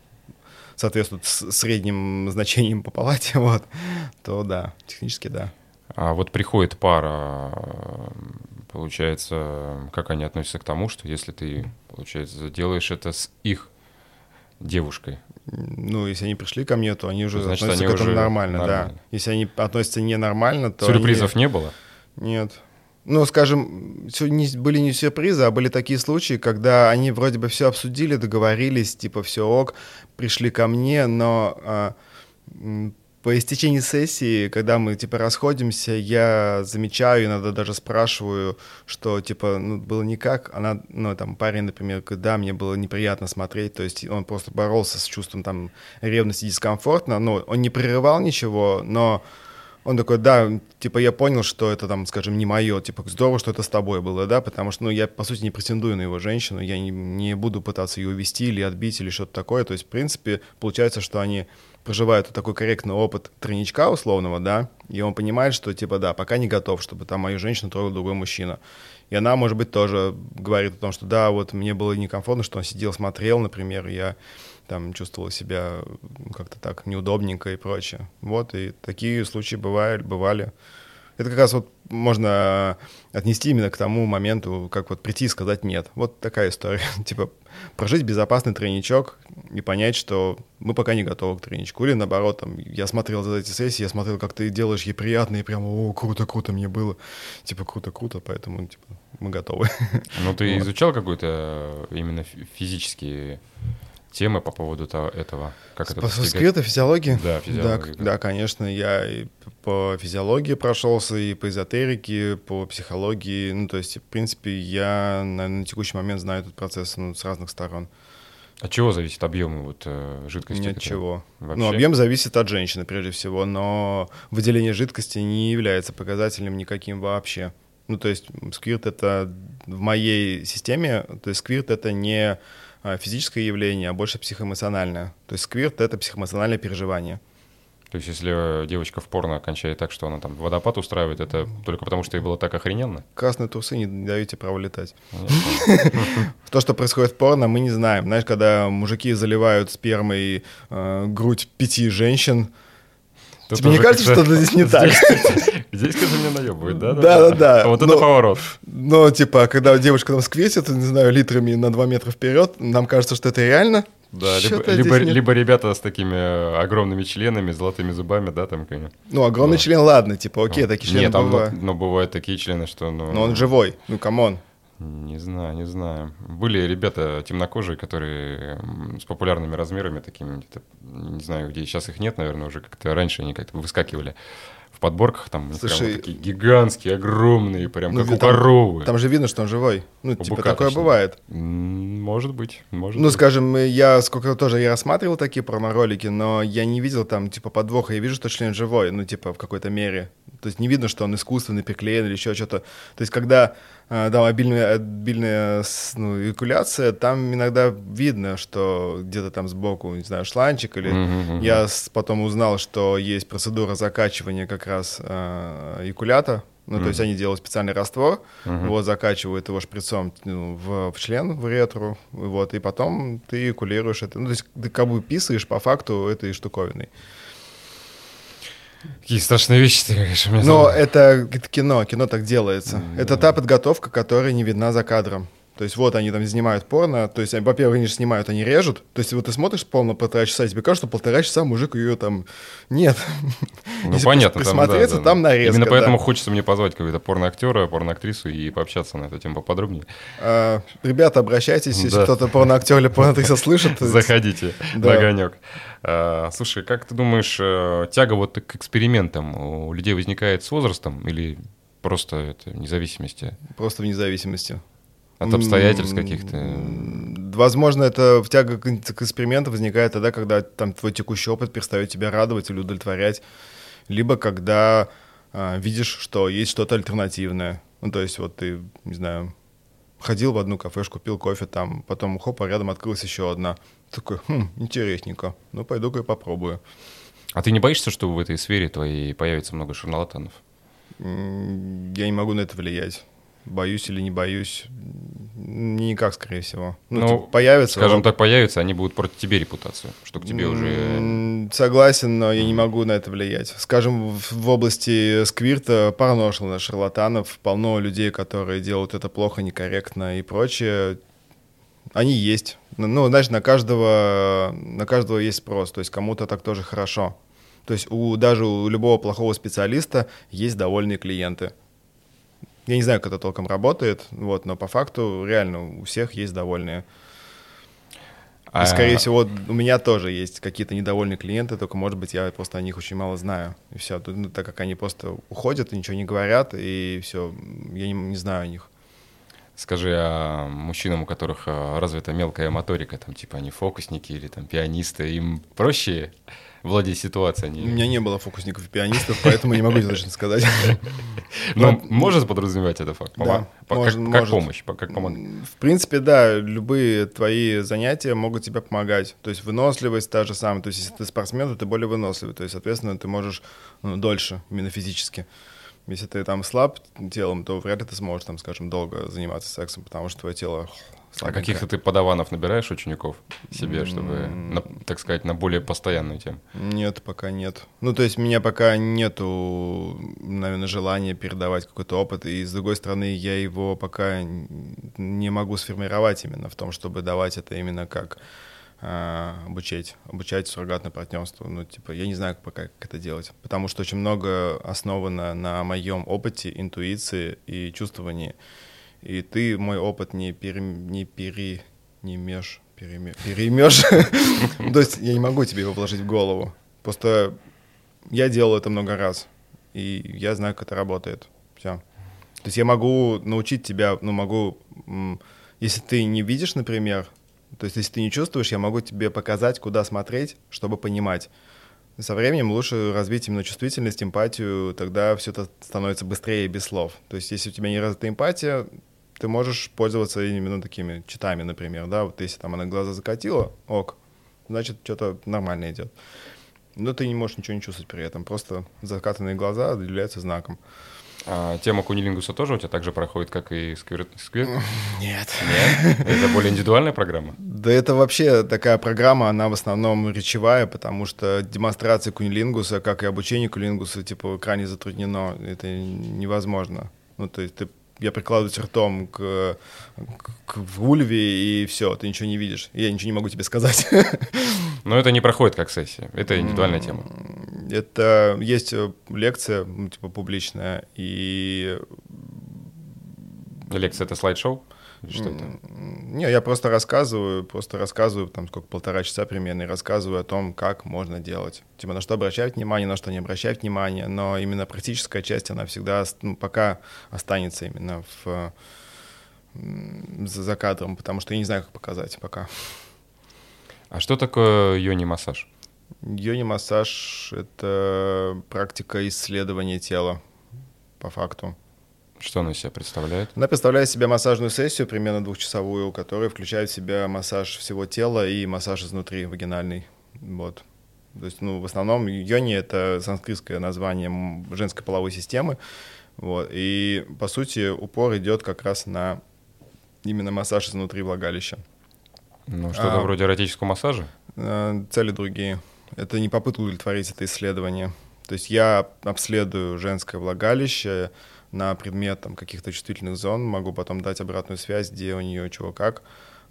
Speaker 3: соответствует средним значениям по палате, вот, то да, технически да.
Speaker 2: А вот приходит пара, Получается, как они относятся к тому, что если ты, получается, делаешь это с их девушкой?
Speaker 3: Ну, если они пришли ко мне, то они уже
Speaker 2: Значит,
Speaker 3: относятся
Speaker 2: они
Speaker 3: к этому
Speaker 2: уже
Speaker 3: нормально,
Speaker 2: нормально.
Speaker 3: да. Если они относятся ненормально, то
Speaker 2: Сюрпризов
Speaker 3: они...
Speaker 2: не было?
Speaker 3: Нет. Ну, скажем, не- были не сюрпризы, а были такие случаи, когда они вроде бы все обсудили, договорились, типа все ок, пришли ко мне, но а, по истечении сессии, когда мы типа расходимся, я замечаю, иногда даже спрашиваю, что типа ну, было никак, она, ну там парень, например, говорит, да, мне было неприятно смотреть, то есть он просто боролся с чувством там ревности, дискомфортно, но он не прерывал ничего, но он такой, да, типа, я понял, что это там, скажем, не мое, типа, здорово, что это с тобой было, да, потому что, ну, я, по сути, не претендую на его женщину, я не, не буду пытаться ее увести или отбить или что-то такое, то есть, в принципе, получается, что они проживают вот такой корректный опыт тройничка условного, да, и он понимает, что, типа, да, пока не готов, чтобы там мою женщину трогал другой мужчина. И она, может быть, тоже говорит о том, что да, вот мне было некомфортно, что он сидел, смотрел, например, я там чувствовала себя ну, как-то так неудобненько и прочее. Вот, и такие случаи бывали, бывали. Это как раз вот можно отнести именно к тому моменту, как вот прийти и сказать «нет». Вот такая история. типа прожить безопасный тройничок и понять, что мы пока не готовы к тройничку. Или наоборот, там, я смотрел за эти сессии, я смотрел, как ты делаешь ей приятно, и прям «О, круто-круто мне было». Типа круто-круто, поэтому типа, мы готовы.
Speaker 2: Ну, ты
Speaker 3: Вот.
Speaker 2: изучал какой-то именно фи- физические темы по поводу то- этого? Как это
Speaker 3: скрытой физиологии?
Speaker 2: Да, физиология,
Speaker 3: Да,
Speaker 2: да.
Speaker 3: конечно, я и по физиологии прошелся, и по эзотерике, по психологии. Ну, то есть, в принципе, я на, на текущий момент знаю этот процесс ну, с разных сторон.
Speaker 2: От чего зависит объем вот, э, жидкости?
Speaker 3: Ни от чего.
Speaker 2: Вообще?
Speaker 3: Ну, объем зависит от женщины, прежде всего, но выделение жидкости не является показателем никаким вообще. Ну, то есть сквирт — это в моей системе, то есть сквирт — это не физическое явление, а больше психоэмоциональное. То есть сквирт — это психоэмоциональное переживание.
Speaker 2: То есть, если э, девочка в порно кончает так, что она там водопад устраивает, это только потому, что ей было так охрененно?
Speaker 3: Красные трусы не дают тебе право летать. То, что происходит в порно, мы не знаем. Знаешь, когда мужики заливают спермой э, грудь пяти женщин, тебе не кажется, что-то здесь не так?
Speaker 2: Здесь, конечно, меня наебывает, да?
Speaker 3: Да-да-да.
Speaker 2: А Вот это
Speaker 3: Но-
Speaker 2: поворот.
Speaker 3: Но, типа, когда девушка там сквиртит, не знаю, литрами на 2 метра вперед, нам кажется, что это реально.
Speaker 2: Да, либо, либо, либо ребята с такими э, огромными членами, золотыми зубами, да, там, конечно.
Speaker 3: Ну, огромный
Speaker 2: Да.
Speaker 3: член, ладно, типа, окей, такие члены
Speaker 2: Нет, там,
Speaker 3: бывают.
Speaker 2: но, но бывают такие члены, что, ну...
Speaker 3: Но он живой, ну, come on.
Speaker 2: Не знаю, не знаю. Были ребята темнокожие, которые с популярными размерами такими, не знаю, где сейчас их нет, наверное, уже как-то раньше они как-то выскакивали в подборках, там, они прям
Speaker 3: Слушай,
Speaker 2: вот такие гигантские, огромные, прям
Speaker 3: Ну,
Speaker 2: как у коровы.
Speaker 3: Там же видно, что он живой. Ну, типа,
Speaker 2: Букаточный.
Speaker 3: такое бывает.
Speaker 2: Может быть, может
Speaker 3: Ну,
Speaker 2: быть.
Speaker 3: скажем, я сколько тоже я рассматривал такие промо-ролики, но я не видел там, типа, подвоха. Я вижу, что член живой, ну, типа, в какой-то мере. То есть не видно, что он искусственный, приклеен или еще что-то. То есть когда э, да, обильная, обильная ну, эякуляция, там иногда видно, что где-то там сбоку, не знаю, шланчик или...
Speaker 2: Мгм.
Speaker 3: Я потом узнал, что есть процедура закачивания как раз э, эякулята. Ну, то есть они делают специальный раствор, его закачивают его шприцом ну, в, в член, в ретру, вот, и потом ты эякулируешь это. Ну, то есть ты как бы писаешь по факту этой штуковиной.
Speaker 2: Какие страшные вещи ты говоришь.
Speaker 3: Но это, это кино, кино так делается. Это та подготовка, которая не видна за кадром. То есть вот они там снимают порно, то есть, во-первых, они же снимают, они режут. То есть вот ты смотришь порно полтора часа, и тебе кажется, что полтора часа мужик ее там... Нет.
Speaker 2: Ну,
Speaker 3: Если
Speaker 2: понятно.
Speaker 3: присмотреться,
Speaker 2: да, да,
Speaker 3: там
Speaker 2: да.
Speaker 3: нарезка,
Speaker 2: Именно поэтому
Speaker 3: да.
Speaker 2: хочется мне позвать какого-то порноактера, порноактрису и пообщаться на эту тему поподробнее.
Speaker 3: А, Ребята, обращайтесь, если
Speaker 2: Да.
Speaker 3: кто-то порноактер или порноактриса слышит.
Speaker 2: Заходите на огонек. А, слушай, как ты думаешь, э, тяга вот к экспериментам у людей возникает с возрастом или просто это вне зависимости
Speaker 3: Просто вне зависимости.
Speaker 2: От обстоятельств каких-то?
Speaker 3: Возможно, это тяга к, эксперименту возникает тогда, когда там твой текущий опыт перестает тебя радовать или удовлетворять, либо когда а, видишь, что есть что-то альтернативное. Ну, то есть вот ты, не знаю, ходил в одну кафешку, пил кофе там, потом хоп, а рядом открылась еще одна. Такой, хм, интересненько, ну пойду-ка и попробую.
Speaker 2: А ты не боишься, что в этой сфере твоей появится много шарлатанов?
Speaker 3: Я не могу на это влиять. Боюсь или не боюсь, никак, скорее всего. Ну,
Speaker 2: Ну,
Speaker 3: типа, появится.
Speaker 2: Скажем
Speaker 3: вот.
Speaker 2: так, появятся, они будут портить тебе репутацию, что к тебе уже...
Speaker 3: М, Согласен, но я не могу на это влиять. Скажем, в, в области сквирта парношел шарлатанов, полно людей, которые делают это плохо, некорректно и прочее. Они есть. Ну, знаешь, на каждого, на каждого есть спрос. То есть кому-то так тоже хорошо. То есть у, даже у любого плохого специалиста есть довольные клиенты. Я не знаю, как это толком работает, вот, но по факту реально у всех есть довольные. И, скорее а... всего, у меня тоже есть какие-то недовольные клиенты, только, может быть, я просто о них очень мало знаю. И все, ну, так как они просто уходят и ничего не говорят, и все, я не, не знаю о них.
Speaker 2: Скажи, а мужчинам, у которых а, развита мелкая моторика, там типа они фокусники или там пианисты, им проще владеть ситуацией? Они...
Speaker 3: У меня не было фокусников и пианистов, поэтому не могу точно сказать.
Speaker 2: Но может подразумевать это факт?
Speaker 3: Да,
Speaker 2: как помощь, как?
Speaker 3: В принципе, да, любые твои занятия могут тебе помогать. То есть выносливость та же самая. То есть если ты спортсмен, то ты более выносливый. То есть, соответственно, ты можешь ну, дольше, именно физически. Если ты там слаб телом, то вряд ли ты сможешь, там, скажем, долго заниматься сексом, потому что твое тело.
Speaker 2: А каких-то ты подаванов набираешь учеников себе, чтобы, на, так сказать, на более постоянную тему?
Speaker 3: Нет, пока нет. Ну, то есть у меня пока нету, наверное, желания передавать какой-то опыт, и с другой стороны, я его пока не могу сформировать именно в том, чтобы давать это именно как а, обучать, обучать суррогатное партнерство. Ну, типа, я не знаю, пока как это делать, потому что очень много основано на моем опыте, интуиции и чувствовании. И ты мой опыт не, пере, не пере, не меж, перемешь. То есть я не могу тебе его вложить в голову. Просто я делал это много раз, и я знаю, как это работает. Все. То есть я могу научить тебя, ну, могу, если ты не видишь, например, то есть, если ты не чувствуешь, я могу тебе показать, куда смотреть, чтобы понимать. со временем лучше развить именно чувствительность, эмпатию, тогда все это становится быстрее без слов. То есть, если у тебя не развита эмпатия, ты можешь пользоваться именно такими читами, например, да, вот если там она глаза закатила, ок, значит, что-то нормально идет. Но ты не можешь ничего не чувствовать при этом, просто закатанные глаза являются знаком.
Speaker 2: А тема кунилингуса тоже у тебя так же проходит, как и сквирт?
Speaker 3: Нет.
Speaker 2: Нет? Это более индивидуальная программа?
Speaker 3: Да это вообще такая программа, она в основном речевая, потому что демонстрация кунилингуса, как и обучение кунилингуса, типа, крайне затруднено. Это невозможно. Ну, то есть ты я прикладываюсь ртом к, к, к вульве, и все, ты ничего не видишь. Я ничего не могу тебе сказать.
Speaker 2: Но это не проходит как сессия, это индивидуальная тема.
Speaker 3: Это есть э, лекция, ну, типа публичная, и...
Speaker 2: Лекция — это слайд-шоу? Что это?
Speaker 3: Не, я просто рассказываю, просто рассказываю, там сколько, полтора часа примерно, и рассказываю о том, как можно делать. Типа, на что обращать внимание, на что не обращать внимание, но именно практическая часть, она всегда, ну, пока останется именно в, за, за кадром, потому что я не знаю, как показать пока.
Speaker 2: А что такое йони-массаж?
Speaker 3: Йони-массаж — это практика исследования тела, по факту.
Speaker 2: Что она из себя представляет?
Speaker 3: Она представляет себя массажную сессию, примерно двухчасовую, которая включает в себя массаж всего тела и массаж изнутри, вагинальный. Вот. То есть, ну, в основном йони — это санскритское название женской половой системы. Вот. И, по сути, упор идет как раз на именно массаж изнутри влагалища.
Speaker 2: Ну, что-то а, вроде эротического массажа?
Speaker 3: А, цели другие. Это не попытка удовлетворить это исследование. То есть я обследую женское влагалище, на предмет там, каких-то чувствительных зон, могу потом дать обратную связь, где у нее чего как.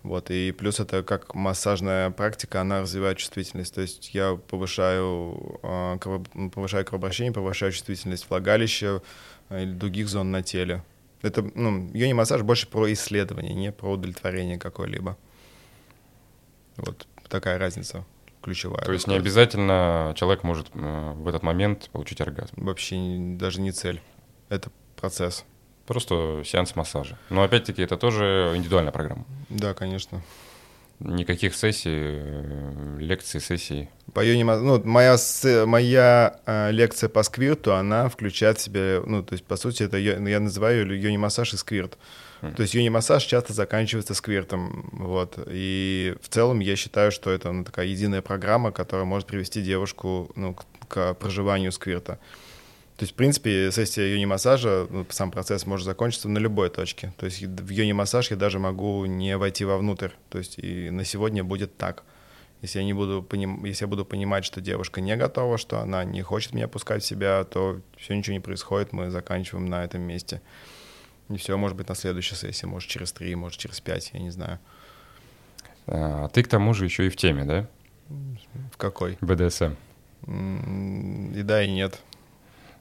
Speaker 3: Вот, и плюс это как массажная практика, она развивает чувствительность. То есть я повышаю, э, повышаю кровообращение, повышаю чувствительность влагалища э, или других зон на теле. Это, ну, йони-массаж больше про исследование, не про удовлетворение какое-либо. Вот такая разница ключевая.
Speaker 2: То есть не обязательно человек может э, в этот момент получить оргазм?
Speaker 3: Вообще даже не цель. Это процесс.
Speaker 2: Просто сеанс массажа. Но опять-таки это тоже индивидуальная программа.
Speaker 3: Да, конечно.
Speaker 2: Никаких сессий, э, лекций, сессий.
Speaker 3: По йоне, ну, моя, моя э, лекция по сквирту, она включает в себя, ну, то есть, по сути, это я, называю йони-массаж и сквирт. Mm. То есть йони-массаж часто заканчивается сквиртом, вот. И в целом я считаю, что это ну, такая единая программа, которая может привести девушку ну, к, к проживанию сквирта. То есть, в принципе, сессия йони-массажа, ну, сам процесс может закончиться на любой точке. То есть в йони-массаж я даже могу не войти вовнутрь. То есть и на сегодня будет так. Если я, не буду поним... Если я буду понимать, что девушка не готова, что она не хочет меня пускать в себя, то все ничего не происходит, мы заканчиваем на этом месте. И все, может быть, на следующей сессии, может, через три, может, через пять, я не знаю.
Speaker 2: А ты к тому же еще и в теме, да?
Speaker 3: В какой?
Speaker 2: БДСМ.
Speaker 3: И да, и нет.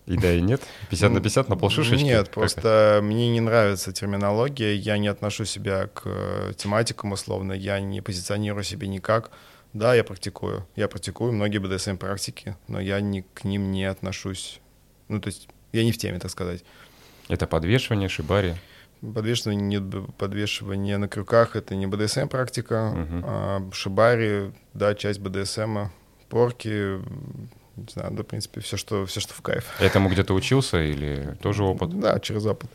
Speaker 2: И да, и нет? 50 на 50 на полшишечки?
Speaker 3: Нет, просто мне не нравится терминология, я не отношу себя к э, тематикам условно, я не позиционирую себя никак. Да, я практикую. Я практикую многие БДСМ-практики, но я ни, к ним не отношусь. Ну, то есть я не в теме, так сказать.
Speaker 2: Это подвешивание, шибари?
Speaker 3: Подвешивание, нет, подвешивание на крюках — это не БДСМ-практика. Угу. А шибари, да, часть БДСМа. Порки, не знаю, да, в принципе, все, что, все, что в кайф.
Speaker 2: Этому где-то учился или тоже опыт?
Speaker 3: Да, через опыт.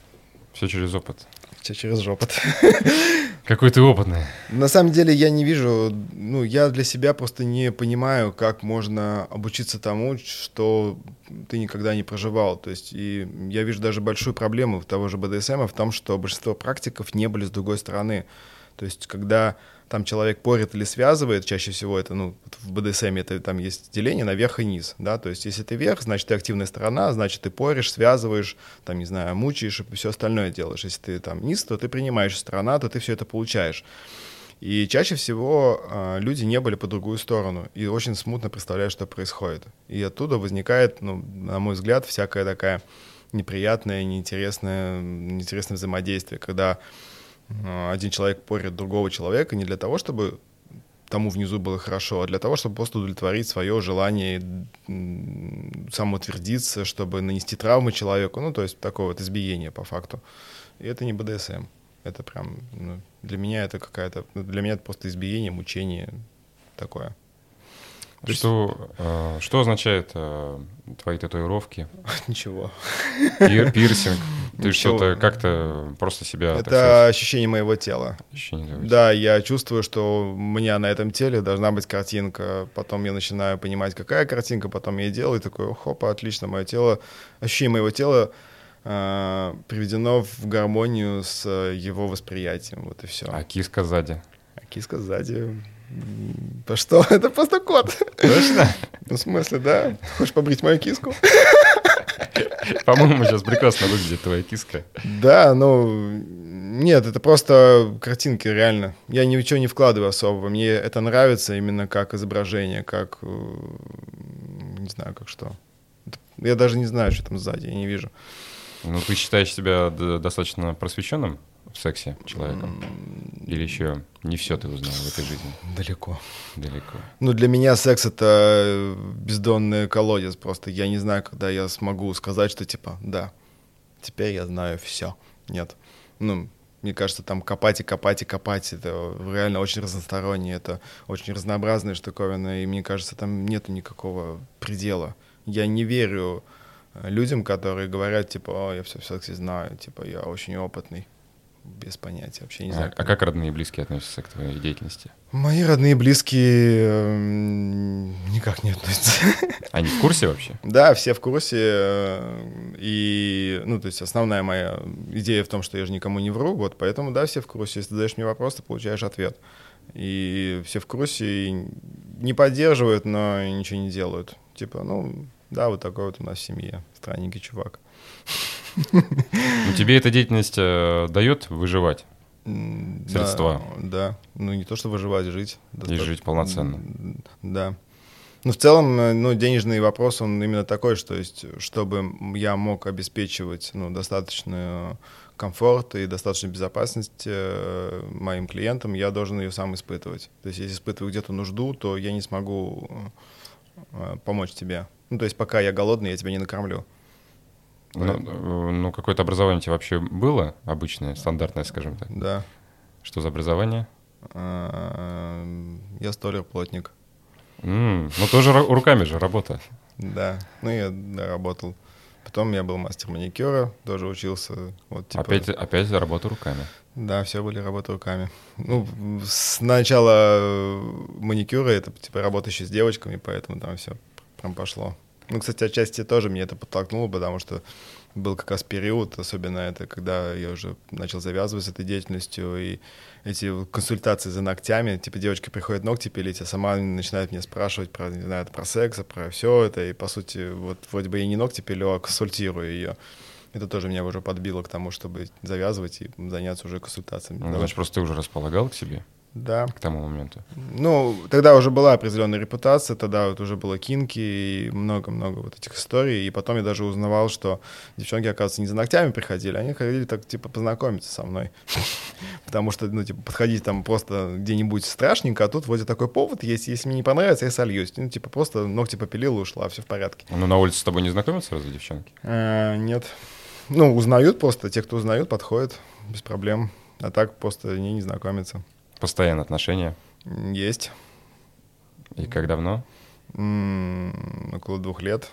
Speaker 2: Все через опыт.
Speaker 3: Все через опыт.
Speaker 2: Какой ты опытный.
Speaker 3: На самом деле я не вижу, ну, я для себя просто не понимаю, как можно обучиться тому, что ты никогда не проживал. То есть, и я вижу даже большую проблему того же БДСМ в том, что большинство практиков не были с другой стороны. То есть, когда там человек порит или связывает, чаще всего это, ну, в БДСМ это там есть деление на верх и низ, да, то есть если ты верх, значит, ты активная сторона, значит, ты поришь, связываешь, там, не знаю, мучаешь и все остальное делаешь. Если ты там низ, то ты принимаешь сторона, то ты все это получаешь. И чаще всего э, люди не были по другую сторону и очень смутно представляют, что происходит. И оттуда возникает, ну, на мой взгляд, всякая такая неприятная, неинтересная, неинтересное взаимодействие, когда один человек порит другого человека не для того, чтобы тому внизу было хорошо, а для того, чтобы просто удовлетворить свое желание самоутвердиться, чтобы нанести травмы человеку, ну, то есть такое вот избиение по факту. И это не БДСМ. Это прям, ну, для меня это какая-то, для меня это просто избиение, мучение такое.
Speaker 2: Что, э, что означает э, твои татуировки?
Speaker 3: Ничего.
Speaker 2: Пир, пирсинг. Ты что-то как-то просто себя...
Speaker 3: Это ощущение моего тела. Ощущение да, я чувствую, что у меня на этом теле должна быть картинка. Потом я начинаю понимать, какая картинка, потом я делаю, и такой, хопа, отлично, мое тело, ощущение моего тела э, приведено в гармонию с его восприятием. Вот и все.
Speaker 2: А киска сзади?
Speaker 3: А киска сзади да что? Это просто кот.
Speaker 2: Точно?
Speaker 3: Ну, в смысле, да? Хочешь побрить мою киску?
Speaker 2: По-моему, сейчас прекрасно выглядит твоя киска.
Speaker 3: Да, ну... Нет, это просто картинки, реально. Я ничего не вкладываю особо. Мне это нравится именно как изображение, как... Э, не знаю, как что. Я даже не знаю, что там сзади, я не вижу.
Speaker 2: Ну, ты считаешь себя достаточно просвещенным? В сексе человеком? Или еще не все ты узнал в этой жизни?
Speaker 3: Далеко.
Speaker 2: Далеко.
Speaker 3: Ну, для меня секс — это бездонный колодец просто. Я не знаю, когда я смогу сказать, что типа, да, теперь я знаю все. Нет. Ну, мне кажется, там копать и копать и копать, это реально очень разностороннее, это очень разнообразная штуковина, и мне кажется, там нету никакого предела. Я не верю людям, которые говорят, типа, о, я все в сексе знаю, типа, я очень опытный без понятия, вообще не
Speaker 2: а,
Speaker 3: знаю.
Speaker 2: А, как родные и близкие относятся к твоей деятельности?
Speaker 3: Мои родные и близкие э, никак не относятся.
Speaker 2: Они в курсе вообще?
Speaker 3: Да, все в курсе. Э, и, ну, то есть основная моя идея в том, что я же никому не вру, вот, поэтому, да, все в курсе. Если ты задаешь мне вопрос, ты получаешь ответ. И все в курсе и не поддерживают, но ничего не делают. Типа, ну, да, вот такой вот у нас в семье. Странненький чувак.
Speaker 2: Ну, тебе эта деятельность э, дает выживать? Средства?
Speaker 3: Да, да. Ну, не то, что выживать, жить.
Speaker 2: И жить полноценно.
Speaker 3: Да. Ну, в целом, э, ну, денежный вопрос, он именно такой, что есть, чтобы я мог обеспечивать, ну, достаточный комфорт и достаточную безопасность э, моим клиентам, я должен ее сам испытывать. То есть, если испытываю где-то нужду, то я не смогу э, помочь тебе. Ну, то есть, пока я голодный, я тебя не накормлю.
Speaker 2: Ну, ну какое-то образование у тебя вообще было обычное, стандартное, скажем так?
Speaker 3: Да.
Speaker 2: Что за образование?
Speaker 3: А, я столер-плотник.
Speaker 2: Mm, ну, тоже руками же работа.
Speaker 3: Да, ну я да, работал. Потом я был мастер маникюра, тоже учился. Вот,
Speaker 2: типа... опять, опять работа руками.
Speaker 3: Да, все были работы руками. Ну, с начала маникюра это типа работа еще с девочками, поэтому там все прям пошло. Ну, кстати, отчасти тоже мне это подтолкнуло, потому что был как раз период, особенно это, когда я уже начал завязывать с этой деятельностью, и эти консультации за ногтями, типа девочка приходит ногти пилить, а сама начинает меня спрашивать про, не знаю, про секс, про все это, и по сути, вот вроде бы я не ногти пилю, а консультирую ее. Это тоже меня уже подбило к тому, чтобы завязывать и заняться уже консультациями.
Speaker 2: Ну, значит, просто ты уже располагал к себе
Speaker 3: Да.
Speaker 2: к тому моменту.
Speaker 3: Ну, тогда уже была определенная репутация, тогда вот уже было кинки и много-много вот этих историй. И потом я даже узнавал, что девчонки, оказывается, не за ногтями приходили, они ходили так, типа, познакомиться со мной. Потому что, ну, типа, подходить там просто где-нибудь страшненько, а тут вроде такой повод есть, если мне не понравится, я сольюсь. Ну, типа, просто ногти попилила, ушла, все в порядке.
Speaker 2: Ну, на улице с тобой не знакомятся разве девчонки?
Speaker 3: А, Нет. Ну, узнают просто, те, кто узнают, подходят без проблем. А так просто они не знакомятся.
Speaker 2: Постоянные отношения.
Speaker 3: Есть.
Speaker 2: И как давно?
Speaker 3: М, Около двух лет.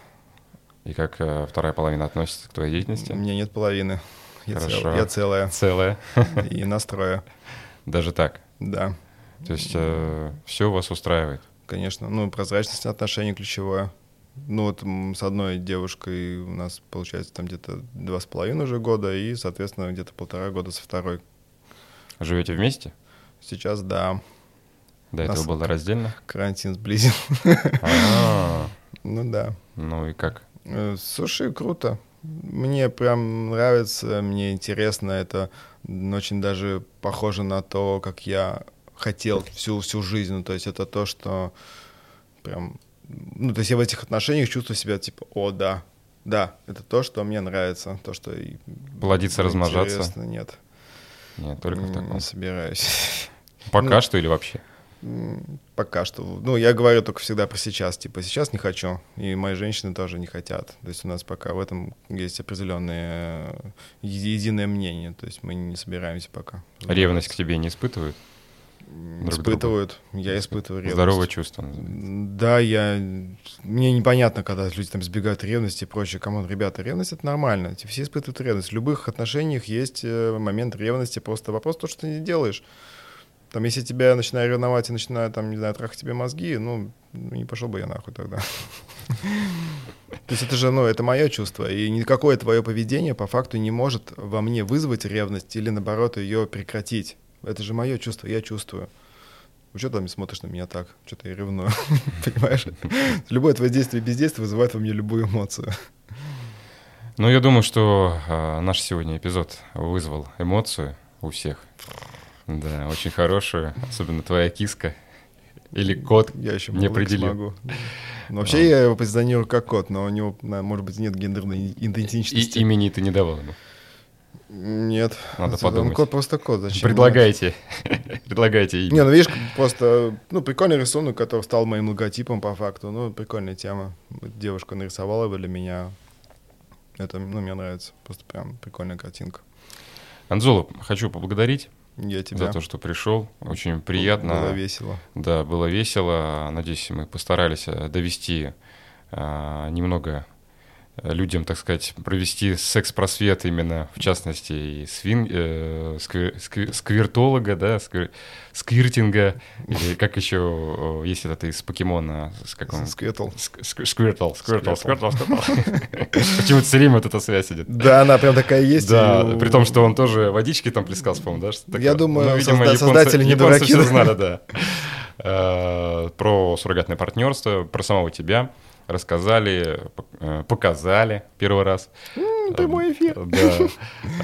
Speaker 2: И как э, вторая половина относится к твоей деятельности?
Speaker 3: У меня нет половины. Я, цел- я целая.
Speaker 2: Целая.
Speaker 3: И настроя.
Speaker 2: Даже так.
Speaker 3: Да,
Speaker 2: То есть все вас устраивает.
Speaker 3: конечно. Ну, прозрачность отношений ключевое. Ну, вот с одной девушкой у нас получается там где-то два с половиной уже года, и, соответственно, где-то полтора года со второй.
Speaker 2: Живете вместе?
Speaker 3: Сейчас, да,
Speaker 2: До этого было раздельно?
Speaker 3: карантин сблизил.
Speaker 2: А,
Speaker 3: Ну да.
Speaker 2: Ну и как?
Speaker 3: Э, Слушай, круто. Мне прям нравится, мне интересно. Это очень даже похоже на то, как я хотел всю, всю жизнь. Ну, то есть это то, что прям... Ну, то есть я в этих отношениях чувствую себя типа, о, да, да, это то, что мне нравится, то, что...
Speaker 2: Плодиться, размножаться?
Speaker 3: интересно. Нет,
Speaker 2: Нет, только в таком.
Speaker 3: не собираюсь.
Speaker 2: Пока
Speaker 3: ну,
Speaker 2: что или вообще?
Speaker 3: Пока что. Ну, я говорю только всегда про сейчас. Типа, сейчас не хочу. И мои женщины тоже не хотят. То есть у нас пока в этом есть определенное э, еди- единое мнение. То есть мы не собираемся пока.
Speaker 2: Ревность к тебе не испытывают? Друг?
Speaker 3: Испытывают. Я испытываю ревность.
Speaker 2: Здоровое чувство.
Speaker 3: Да, я... Мне непонятно, когда люди там избегают ревности и прочее. Кому ребята, ревность — это нормально. Все испытывают ревность. В любых отношениях есть э, момент ревности. Просто вопрос то, что ты не делаешь. Там, если тебя начинаю ревновать и начинаю, там, не знаю, трахать тебе мозги, ну, ну, не пошел бы я нахуй тогда. То есть это же, ну, это мое чувство, и никакое твое поведение по факту не может во мне вызвать ревность или, наоборот, ее прекратить. Это же мое чувство, я чувствую. Ну, что там смотришь на меня так? Что-то я ревную, понимаешь? Любое твое действие и бездействие вызывает во мне любую эмоцию.
Speaker 2: Ну, я думаю, что а, наш сегодня эпизод вызвал эмоцию у всех. Да, очень хорошую, особенно твоя киска или кот.
Speaker 3: Я еще
Speaker 2: не определил.
Speaker 3: могу. Ну, Вообще я его позиционирую как кот, но у него, может быть, нет гендерной
Speaker 2: И
Speaker 3: идентичности.
Speaker 2: имени ты не давал ему.
Speaker 3: Нет.
Speaker 2: Надо
Speaker 3: Это,
Speaker 2: подумать.
Speaker 3: Кот просто кот. Зачем?
Speaker 2: Предлагайте. Предлагайте имя.
Speaker 3: Не, ну видишь, просто, ну, прикольный рисунок, который стал моим логотипом по факту. Ну, прикольная тема. Девушка нарисовала его для меня. Это, ну, мне нравится. Просто прям прикольная картинка.
Speaker 2: Анзола, хочу поблагодарить
Speaker 3: Я тебя.
Speaker 2: за то, что пришел. Очень приятно.
Speaker 3: Было весело.
Speaker 2: Да, было весело. Надеюсь, мы постарались э, довести а, немного людям, так сказать, провести секс-просвет именно, в частности, и свин, э, сквер- сквер- сквиртолога, да, сквир- сквиртинга, или как еще, э, есть этот из покемона, с как он?
Speaker 3: Сквертл.
Speaker 2: Ск- ск- Сквиртл. Почему-то все время вот эта связь идет.
Speaker 3: Да, она прям такая есть.
Speaker 2: Да, при том, что он тоже водички там плескал, по-моему, да?
Speaker 3: Я думаю,
Speaker 2: Ну,
Speaker 3: создатели не дураки, да.
Speaker 2: знали, да. Э, Про суррогатное партнерство, про самого тебя рассказали, э, показали первый раз.
Speaker 3: Прямой эфир.
Speaker 2: Да.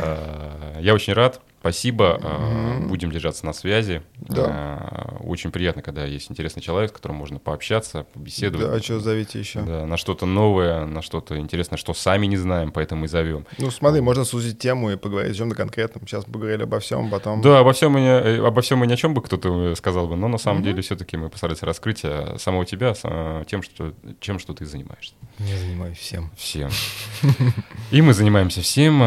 Speaker 2: Э, Я очень рад. Спасибо. Э, Будем держаться на связи.
Speaker 3: Да.
Speaker 2: Э, Очень приятно, когда есть интересный человек, с которым можно пообщаться, побеседовать.
Speaker 3: Да, а что зовите еще?
Speaker 2: Да, на что-то новое, на что-то интересное, что сами не знаем, поэтому и зовем.
Speaker 3: Ну, смотри, можно сузить тему и поговорить о чем-то конкретном. Сейчас поговорили обо всем, потом...
Speaker 2: Да, обо всем, и не, э, обо всем и ни о чем бы кто-то сказал бы, но на самом деле все-таки мы постарались раскрыть самого тебя, тем, что, чем, что ты занимаешься.
Speaker 3: Я занимаюсь всем.
Speaker 2: Всем. И мы занимаемся всем,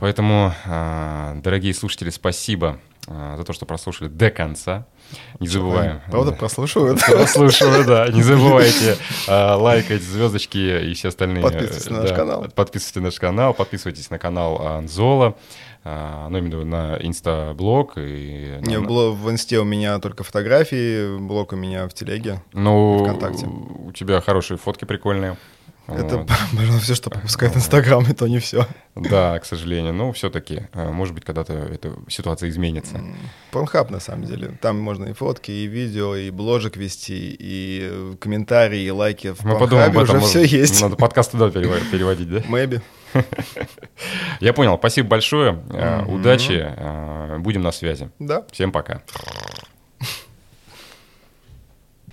Speaker 2: поэтому, дорогие слушатели, спасибо э, за то, что прослушали до конца. Не забываем.
Speaker 3: Правда,
Speaker 2: Да.
Speaker 3: прослушивают?
Speaker 2: Прослушиваю, да. Не забывайте э, лайкать звездочки и все остальные.
Speaker 3: Подписывайтесь на наш канал.
Speaker 2: Подписывайтесь на наш канал, подписывайтесь на канал Анзола, э, ну, именно на инстаблог. И
Speaker 3: Не, в инсте у меня только фотографии, блог у меня в телеге.
Speaker 2: Ну,
Speaker 3: ВКонтакте.
Speaker 2: у тебя хорошие фотки прикольные.
Speaker 3: Это,
Speaker 2: Вот.
Speaker 3: пожалуй, все, что пропускает Инстаграм, и то не все.
Speaker 2: Да, к сожалению. Но все-таки, может быть, когда-то эта ситуация изменится.
Speaker 3: Порнхаб, на самом деле. Там можно и фотки, и видео, и бложек вести, и э, комментарии, и лайки. В
Speaker 2: Мы подумаем об этом.
Speaker 3: уже все есть.
Speaker 2: Надо подкаст туда перево- переводить, да?
Speaker 3: Maybe.
Speaker 2: Я понял. Спасибо большое. Э. Удачи. Э, Будем на связи.
Speaker 3: Да.
Speaker 2: Всем пока.